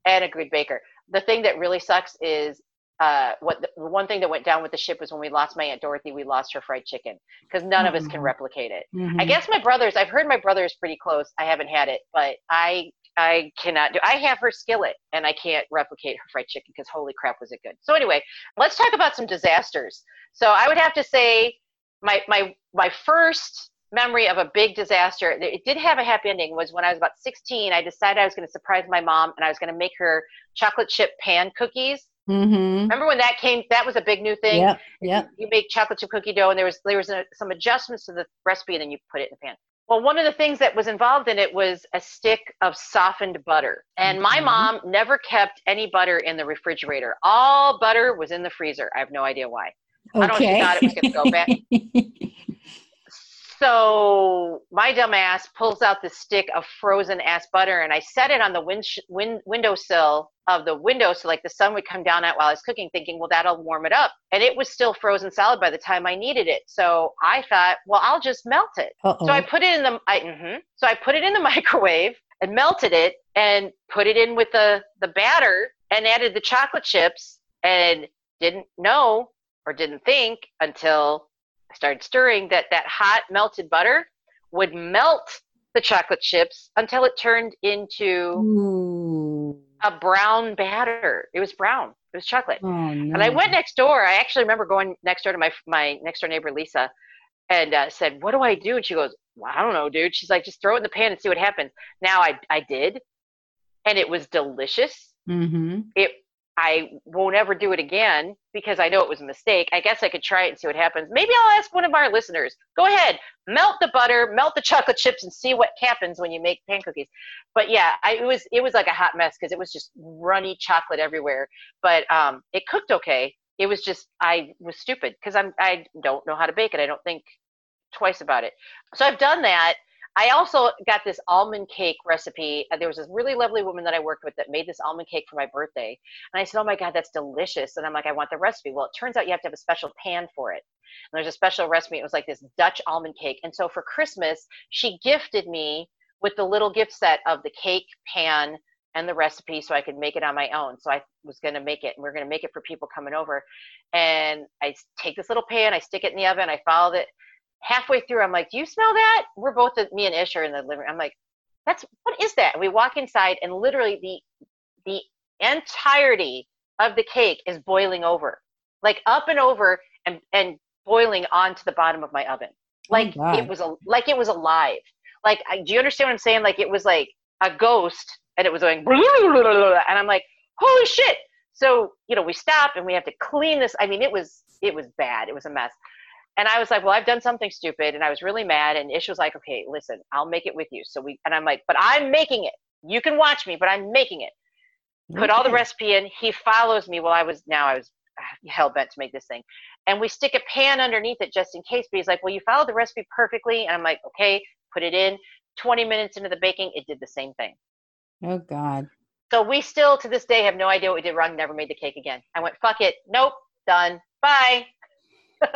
and a good baker. The thing that really sucks is uh, what the, one thing that went down with the ship was when we lost my aunt Dorothy, we lost her fried chicken because none mm-hmm. of us can mm-hmm. replicate it. Mm-hmm. I guess my brothers, I've heard my brother is pretty close. I haven't had it, but I I cannot do. I have her skillet, and I can't replicate her fried chicken because holy crap, was it good! So anyway, let's talk about some disasters. So I would have to say my my my first memory of a big disaster it did have a happy ending was when i was about 16 i decided i was going to surprise my mom and i was going to make her chocolate chip pan cookies Mm-hmm. Remember when that came? That was a big new thing. Yeah, yeah. You make chocolate chip cookie dough, and there was there was a, some adjustments to the recipe, and then you put it in the pan. Well, one of the things that was involved in it was a stick of softened butter, and mm-hmm. my mom never kept any butter in the refrigerator. All butter was in the freezer. I have no idea why. Okay. I don't know if she thought it was going to go bad. [laughs] So my dumb ass pulls out the stick of frozen ass butter and I set it on the wind, wind windowsill of the window so like the sun would come down at while I was cooking, thinking, well, that'll warm it up. And it was still frozen solid by the time I needed it. So I thought, well, I'll just melt it. Uh-oh. So I put it in the I, mm-hmm. so I put it in the [laughs] microwave and melted it and put it in with the the batter and added the chocolate chips and didn't know or didn't think until I started stirring that that hot melted butter would melt the chocolate chips until it turned into Ooh. a brown batter. It was brown. It was chocolate. Oh, no. And I went next door. I actually remember going next door to my my next door neighbor Lisa, and uh, said, "What do I do?" And she goes, well, "I don't know, dude." She's like, "Just throw it in the pan and see what happens." Now I I did, and it was delicious. Mm-hmm. It I won't ever do it again because I know it was a mistake. I guess I could try it and see what happens. Maybe I'll ask one of our listeners. Go ahead, melt the butter, melt the chocolate chips, and see what happens when you make pan cookies. But yeah, I, it was it was like a hot mess because it was just runny chocolate everywhere. But um, it cooked okay. It was just I was stupid because I'm I don't know how to bake it. I don't think twice about it. So I've done that I also got this almond cake recipe. There was this really lovely woman that I worked with that made this almond cake for my birthday. And I said, Oh my God, that's delicious. And I'm like, I want the recipe. Well, it turns out you have to have a special pan for it. And there's a special recipe. It was like this Dutch almond cake. And so for Christmas, she gifted me with the little gift set of the cake pan and the recipe so I could make it on my own. So I was going to make it and we are going to make it for people coming over. And I take this little pan, I stick it in the oven, I followed it. Halfway through, I'm like, "Do you smell that?" We're both uh, me and Ish are in the living room. I'm like, "That's what is that?" And we walk inside, and literally the the entirety of the cake is boiling over, like up and over, and and boiling onto the bottom of my oven, oh like oh it was a like it was alive. Like, do you understand what I'm saying? Like it was like a ghost and it was going [laughs] and i'm like holy shit so you know we stop and we have to clean this i mean it was it was bad it was a mess and i was like well i've done something stupid and i was really mad and ish was like okay listen i'll make it with you so we and i'm like but i'm making it you can watch me but i'm making it put all the recipe in he follows me while i was now i was uh, hell bent to make this thing and we stick a pan underneath it just in case but he's like well you followed the recipe perfectly and i'm like okay put it in 20 minutes into the baking it did the same thing Oh God. So we still to this day have no idea what we did wrong. Never made the cake again. I went, fuck it. Nope. Done. Bye. [laughs]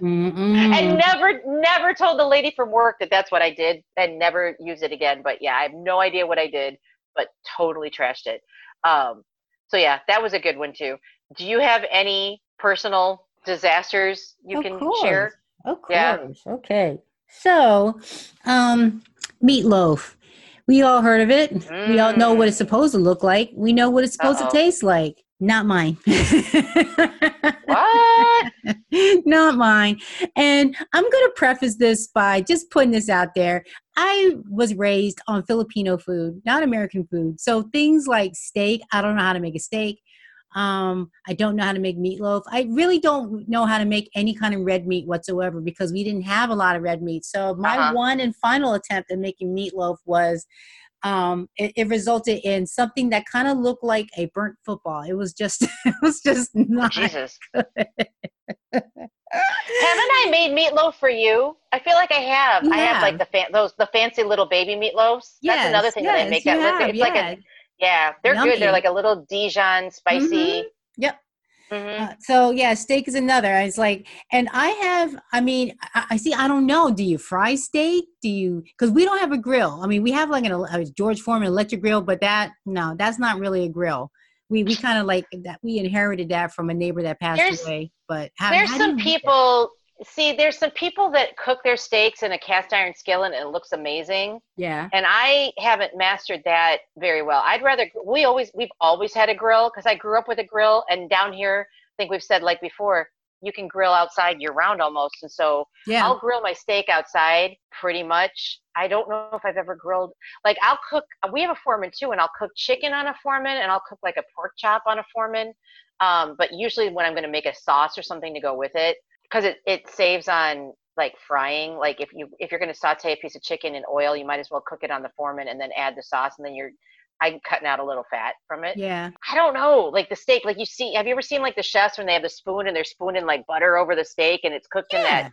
and never, never told the lady from work that that's what I did and never used it again. But yeah, I have no idea what I did, but totally trashed it. Um, so yeah, that was a good one too. Do you have any personal disasters you of can course. share? Of course. Yeah. Okay. So, um, meatloaf. We all heard of it. Mm. We all know what it's mm. supposed to look like. We know what it's supposed Uh-oh. to taste like. Not mine. [laughs] what? Not mine. And I'm going to preface this by just putting this out there. I was raised on Filipino food, not American food. So things like steak, I don't know how to make a steak. Um, I don't know how to make meatloaf. I really don't know how to make any kind of red meat whatsoever because we didn't have a lot of red meat. So my uh-huh. one and final attempt at making meatloaf was um, it, it, resulted in something that kind of looked like a burnt football. It was just, [laughs] it was just not. Jesus. Haven't I made meatloaf for you? I feel like I have. I have like the fan, those the fancy little baby meatloafs. Yes, That's another thing yes, that I make. That have, it's yeah. like a yeah, they're Yummy. good. They're like a little Dijon spicy. Mm-hmm. Yep. Mm-hmm. Uh, so yeah, steak is another. It's like, and I have. I mean, I, I, see. I don't know. Do you fry steak? Do you? Because we don't have a grill. I mean, we have like an, a George Foreman electric grill, but that no, that's not really a grill. We we kind of like that. We inherited that from a neighbor that passed there's, away. But how, there's how some people see there's some people that cook their steaks in a cast iron skillet and it looks amazing. Yeah. And i haven't mastered that very well. I'd rather we always we've always had a grill because i grew up with a grill and down here i think we've said like before you can grill outside year round almost. And so yeah. i'll grill my steak outside pretty much. I don't know if i've ever grilled like i'll cook we have a foreman too and i'll cook chicken on a foreman and i'll cook like a pork chop on a foreman. Um, but usually when i'm going to make a sauce or something to go with it because it, it saves on like frying. Like if you if you're going to saute a piece of chicken in oil you might as well cook it on the foreman and then add the sauce and then you're i'm cutting out a little fat from it. Yeah. I don't know like the steak like you see have you ever seen like the chefs when they have the spoon and they're spooning like butter over the steak and it's cooked yeah. in that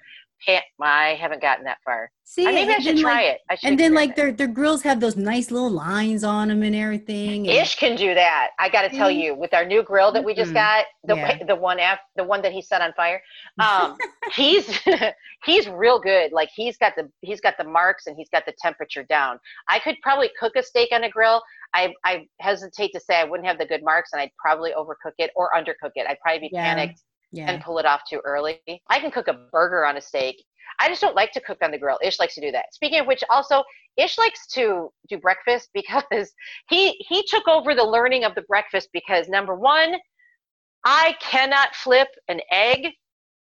I haven't gotten that far. See, I, maybe I should try like, it. I should and then like their their grills have those nice little lines on them and everything. And, Ish can do that. I got to tell you, with our new grill that we just got, the yeah. the one after the one that he set on fire, um, [laughs] he's [laughs] he's real good. Like he's got the he's got the marks and he's got the temperature down. I could probably cook a steak on a grill. I I hesitate to say I wouldn't have the good marks and I'd probably overcook it or undercook it. I'd probably be yeah. panicked yeah. and pull it off too early. I can cook a burger on a steak. I just don't like to cook on the grill. Ish likes to do that. Speaking of which, also Ish likes to do breakfast [laughs] because he he took over the learning of the breakfast because number one, I cannot flip an egg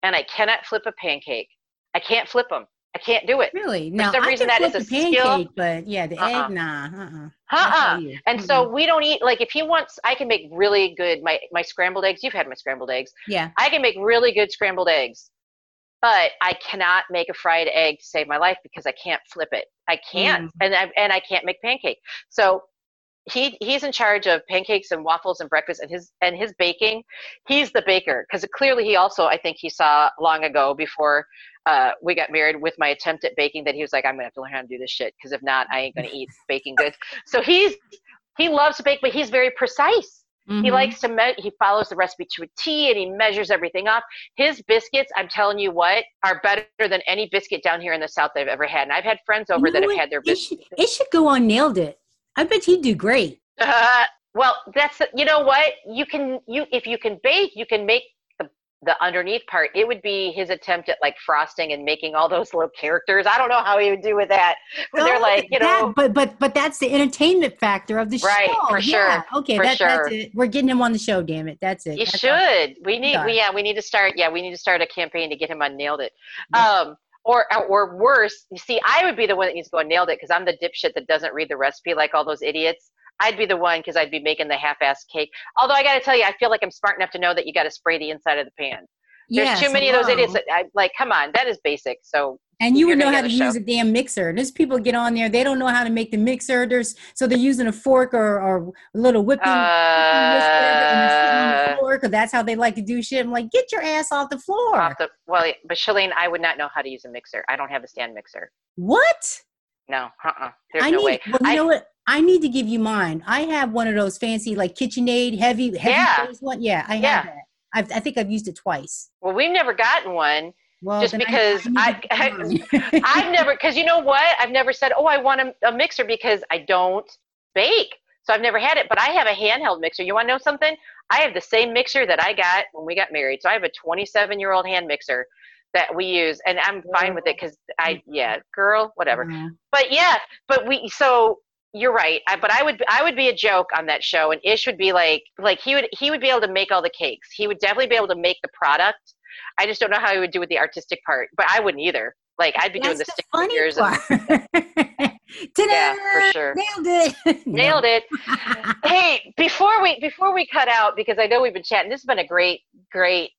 and I cannot flip a pancake. I can't flip them. I can't do it. Really? No, For some I reason, that is a pancake, skill. But yeah, the uh-uh. egg, nah. Uh-uh. Uh-uh. And mm-hmm. so we don't eat like if he wants. I can make really good my my scrambled eggs. You've had my scrambled eggs. Yeah. I can make really good scrambled eggs, but I cannot make a fried egg to save my life because I can't flip it. I can't, mm. and I, and I can't make pancake. So he he's in charge of pancakes and waffles and breakfast and his and his baking he's the baker because clearly he also i think he saw long ago before uh, we got married with my attempt at baking that he was like i'm gonna have to learn how to do this shit because if not i ain't gonna [laughs] eat baking goods so he's he loves to bake but he's very precise Mm-hmm. He likes to me- he follows the recipe to a T and he measures everything off. His biscuits, I'm telling you what, are better than any biscuit down here in the South I've ever had. And I've had friends over you that have had their biscuits. It should, it should, go on nailed it. I bet he'd do great. Uh, well, that's you know what you can you if you can bake, you can make the the underneath part, it would be his attempt at like frosting and making all those little characters. I don't know how he would do with that. But [laughs] they're like, you that, know, but but but that's the entertainment factor of the right, show. for sure. Okay, for that, sure. that's it. We're getting him on the show. Damn it, that's it. You that's should. Awesome. We need. Yeah. We, yeah, we need to start. Yeah, we need to start a campaign to get him on nailed it. Yeah. Um, or uh, or worse, you see, I would be the one that needs to go and nailed it because I'm the dipshit that doesn't read the recipe like all those idiots. I'd be the one because I'd be making the half-ass cake. Although I got to tell you, I feel like I'm smart enough to know that you got to spray the inside of the pan. There's yes, too many of those idiots that I like. Come on, that is basic. So and you would know how to use a damn mixer. And There's people get on there, they don't know how to make the mixer. There's so they're using a fork or, or a little whipping, uh, floor because that's how they like to do shit. I'm like, get your ass off the floor. Off the, well, but Shalene, I would not know how to use a mixer. I don't have a stand mixer. What? No, uh-uh. There's I no need, way. Well, you I, know what? I need to give you mine. I have one of those fancy like KitchenAid heavy heavy Yeah. one. Yeah, I have Yeah. that. I've, I think I've used it twice. well, we've never gotten one. Well, Just because I, I- need to get mine. I've [laughs] never, because you know what? I've never said, oh, I want a, a mixer because I don't bake. So I've never had it, but I have a handheld mixer. You want to know something? I have the same mixer that I got when we got married. So I have a 27 year old hand mixer that we use, and I'm fine with it because I, mm-hmm. yeah, girl, whatever. But yeah, but we, so you're right. I, but I would, I would be a joke on that show, and Ish would be like, like he would, he would be able to make all the cakes. He would definitely be able to make the product. I just don't know how he would do with the artistic part, but I wouldn't either. Like I'd be doing the that's stick funny figures. And, part. [laughs] yeah, for sure. Nailed it. [laughs] Nailed it. [laughs] hey, before we before we cut out, because I know we've been chatting. This has been a great, great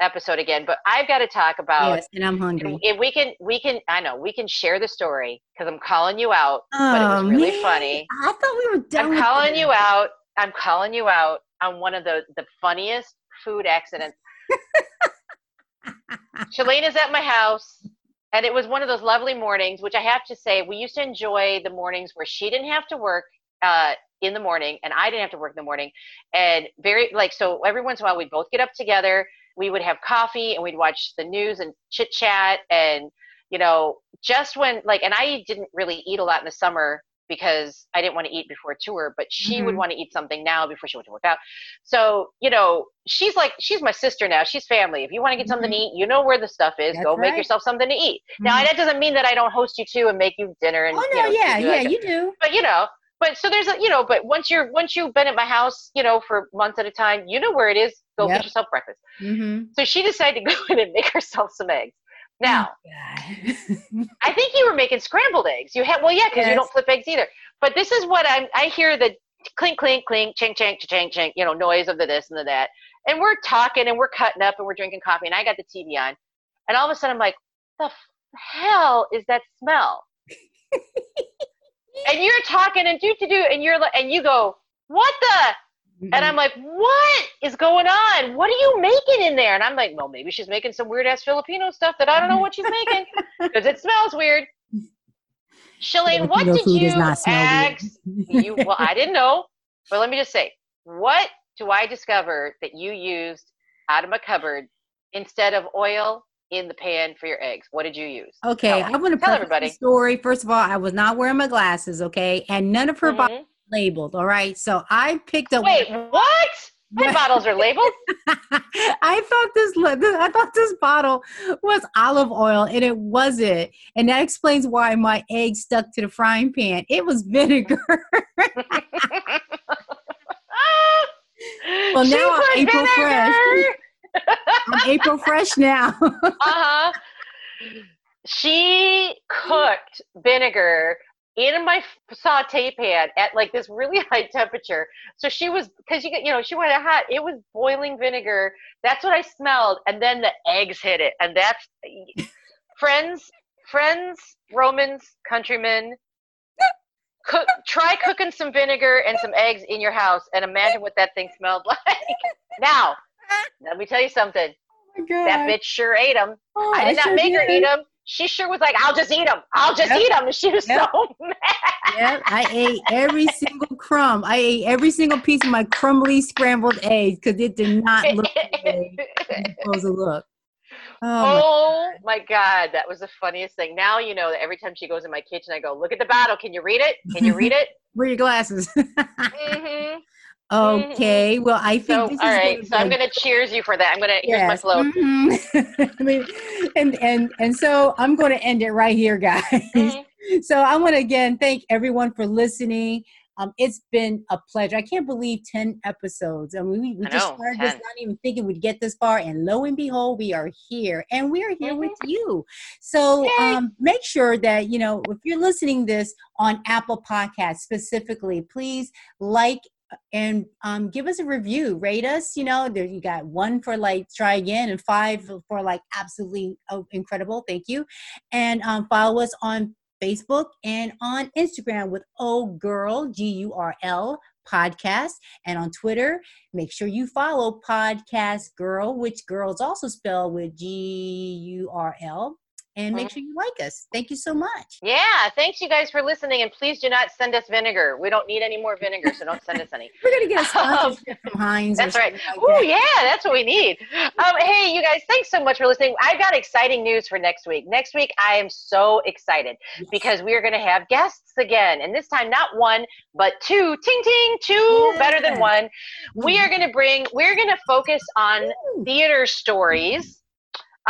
episode again. But I've got to talk about. Yes, and I'm hungry. If we can, we can. I know we can share the story because I'm calling you out. but it oh, was Oh, really man. funny. I thought we were done. I'm calling you out. I'm calling you out on one of the the funniest food accidents. Shalane is at my house, and it was one of those lovely mornings, which I have to say, we used to enjoy the mornings where she didn't have to work uh, in the morning, and I didn't have to work in the morning. And very, like, so every once in a while, we'd both get up together, we would have coffee, and we'd watch the news and chit chat. And, you know, just when, like, and I didn't really eat a lot in the summer because I didn't want to eat before tour, but she would Mhm. want to eat something now before she went to work out. So, you know, she's like, she's my sister now. She's family. If you want to get something to eat, you know where the stuff is. That's Go make yourself something to eat. Now, Mhm. that doesn't mean that I don't host you too and make you dinner and, Oh you no, know, yeah, do yeah, that. you do. But, you know, but so there's a, you know, but once you're, once you've been at my house, you know, for months at a time, you know where it is. Go Yep. get yourself breakfast. Mm-hmm. So she decided to go [laughs] in and make herself some eggs. Now, oh, God. [laughs] I think you were making scrambled eggs. You had well, yeah, because you don't flip eggs either. But this is what I'm. I hear the clink, clink, clink, chink, chink, chink, chink, you know, noise of the this and the that. And we're talking and we're cutting up and we're drinking coffee and I got the TV on, and all of a sudden I'm like, the f- hell is that smell? [laughs] and you're talking and do to do and you're like, and you go, what the? Mm-hmm. And I'm like, what is going on? What are you making in there? And I'm like, well, maybe she's making some weird ass Filipino stuff that I don't know what she's making [laughs] because it smells weird. Shalane, what did you does not smell ask? You well, I didn't know, but let me just say, what do I discover that you used out of my cupboard instead of oil in the pan for your eggs? What did you use? Okay, I want to Tell everybody. the story. First of all, I was not wearing my glasses, okay, and none of her Mhm. bottles were labeled. All right, so I picked up. Wait, what? My [laughs] bottles are labeled. [laughs] I thought this, I thought this bottle was olive oil, and it wasn't, and that explains why my egg stuck to the frying pan. It was vinegar. [laughs] Well, She now I'm put April Fresh. I'm April Fresh now. uh-huh. She cooked vinegar in my saute pan at like this really [laughs] high temperature. So she was because you get you know she went hot. It was boiling vinegar. That's what I smelled, and then the eggs hit it, and that's [laughs] friends, friends, Romans, countrymen. [laughs] Cook, try cooking some vinegar and some eggs in your house, and imagine what that thing smelled like. now, let me tell you something. Oh. That bitch sure ate them. Oh, I did not sure make her eat them. She sure was like, "I'll just eat them. I'll just yep. eat them." And she was yep. so mad. [laughs] Yep, I ate every single crumb. I ate every single piece of my crumbly scrambled eggs because it did not look the way it's supposed to look. Oh, oh my, God. that was the funniest thing. Now you know that every time she goes in my kitchen, I go, "Look at the bottle. Can you read it? Can you read it?" [laughs] Wear your glasses. [laughs] mm-hmm. Okay. Well, I think. So, all right. So I'm going to cheers you for that. I'm going to. Here's my float. Mm-hmm. I [laughs] mean, and and and so I'm going to end it right here, guys. Mm-hmm. So I want to again thank everyone for listening. Um, it's been a pleasure. I can't believe 10 episodes. I mean, we, we just started 10. this not even thinking we'd get this far. And lo and behold, we are here and we are here mm-hmm. with you. So um, make sure that, you know, if you're listening this on Apple Podcasts specifically, please like and um, give us a review rate us you know there you got one for like try again and five for like absolutely oh, incredible thank you and um, follow us on Facebook and on Instagram with Oh Gurl, G U R L podcast. And on Twitter, make sure you follow Podcast Girl, which girls also spell with G U R L and make mm-hmm. sure you like us. Thank you so much. Yeah, thanks you guys for listening. And please do not send us vinegar. We don't need any more vinegar, so don't send us any. [laughs] We're gonna get a sponsorship from Heinz. That's right. Like oh that. yeah, that's what we need. Um, hey, you guys, thanks so much for listening. I've got exciting news for next week. Next week, I am so excited yes. because we are going to have guests again, and this time not one but two. Ting ting, two yeah. better than one. We are going to bring. We're going to focus on theater stories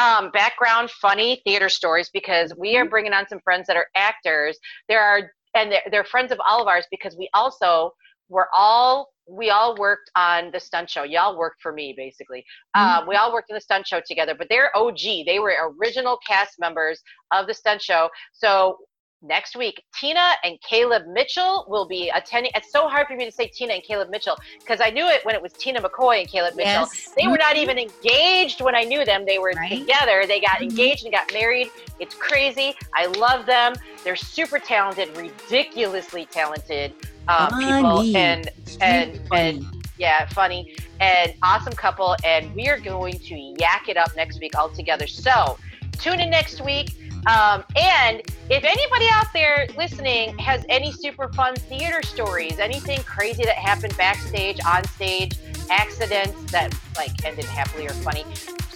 um, background funny theater stories because we are mm-hmm. bringing on some friends that are actors. There are and they're, they're friends of all of ours because we also were all we all worked on the stunt show. Y'all worked for me, basically. Mm-hmm. Um, we all worked in the stunt show together, but they're OG. They were original cast members of the stunt show. So next week. Tina and Caleb Mitchell will be attending. It's so hard for me to say Tina and Caleb Mitchell because I knew it when it was Tina McCoy and Caleb Mitchell. Yes. They were not even engaged when I knew them. They were right? together. They got mm-hmm. engaged and got married. It's crazy. I love them. They're super talented, ridiculously talented uh, people, and and and yeah, funny and awesome couple. And we are going to yak it up next week all together. So tune in next week. Um, and if anybody out there listening has any super fun theater stories, anything crazy that happened backstage, on stage, accidents that like ended happily or funny,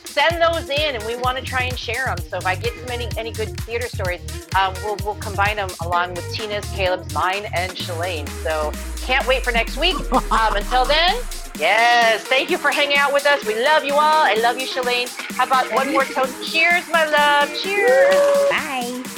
send those in, and we want to try and share them. So if I get some any any good theater stories, um, we'll we'll combine them along with Tina's, Caleb's, mine, and Shalane. So can't wait for next week. [laughs] Um, until then. Yes, thank you for hanging out with us. We love you all. I love you, Shalane. How about one more toast? Cheers, my love. Cheers. Bye.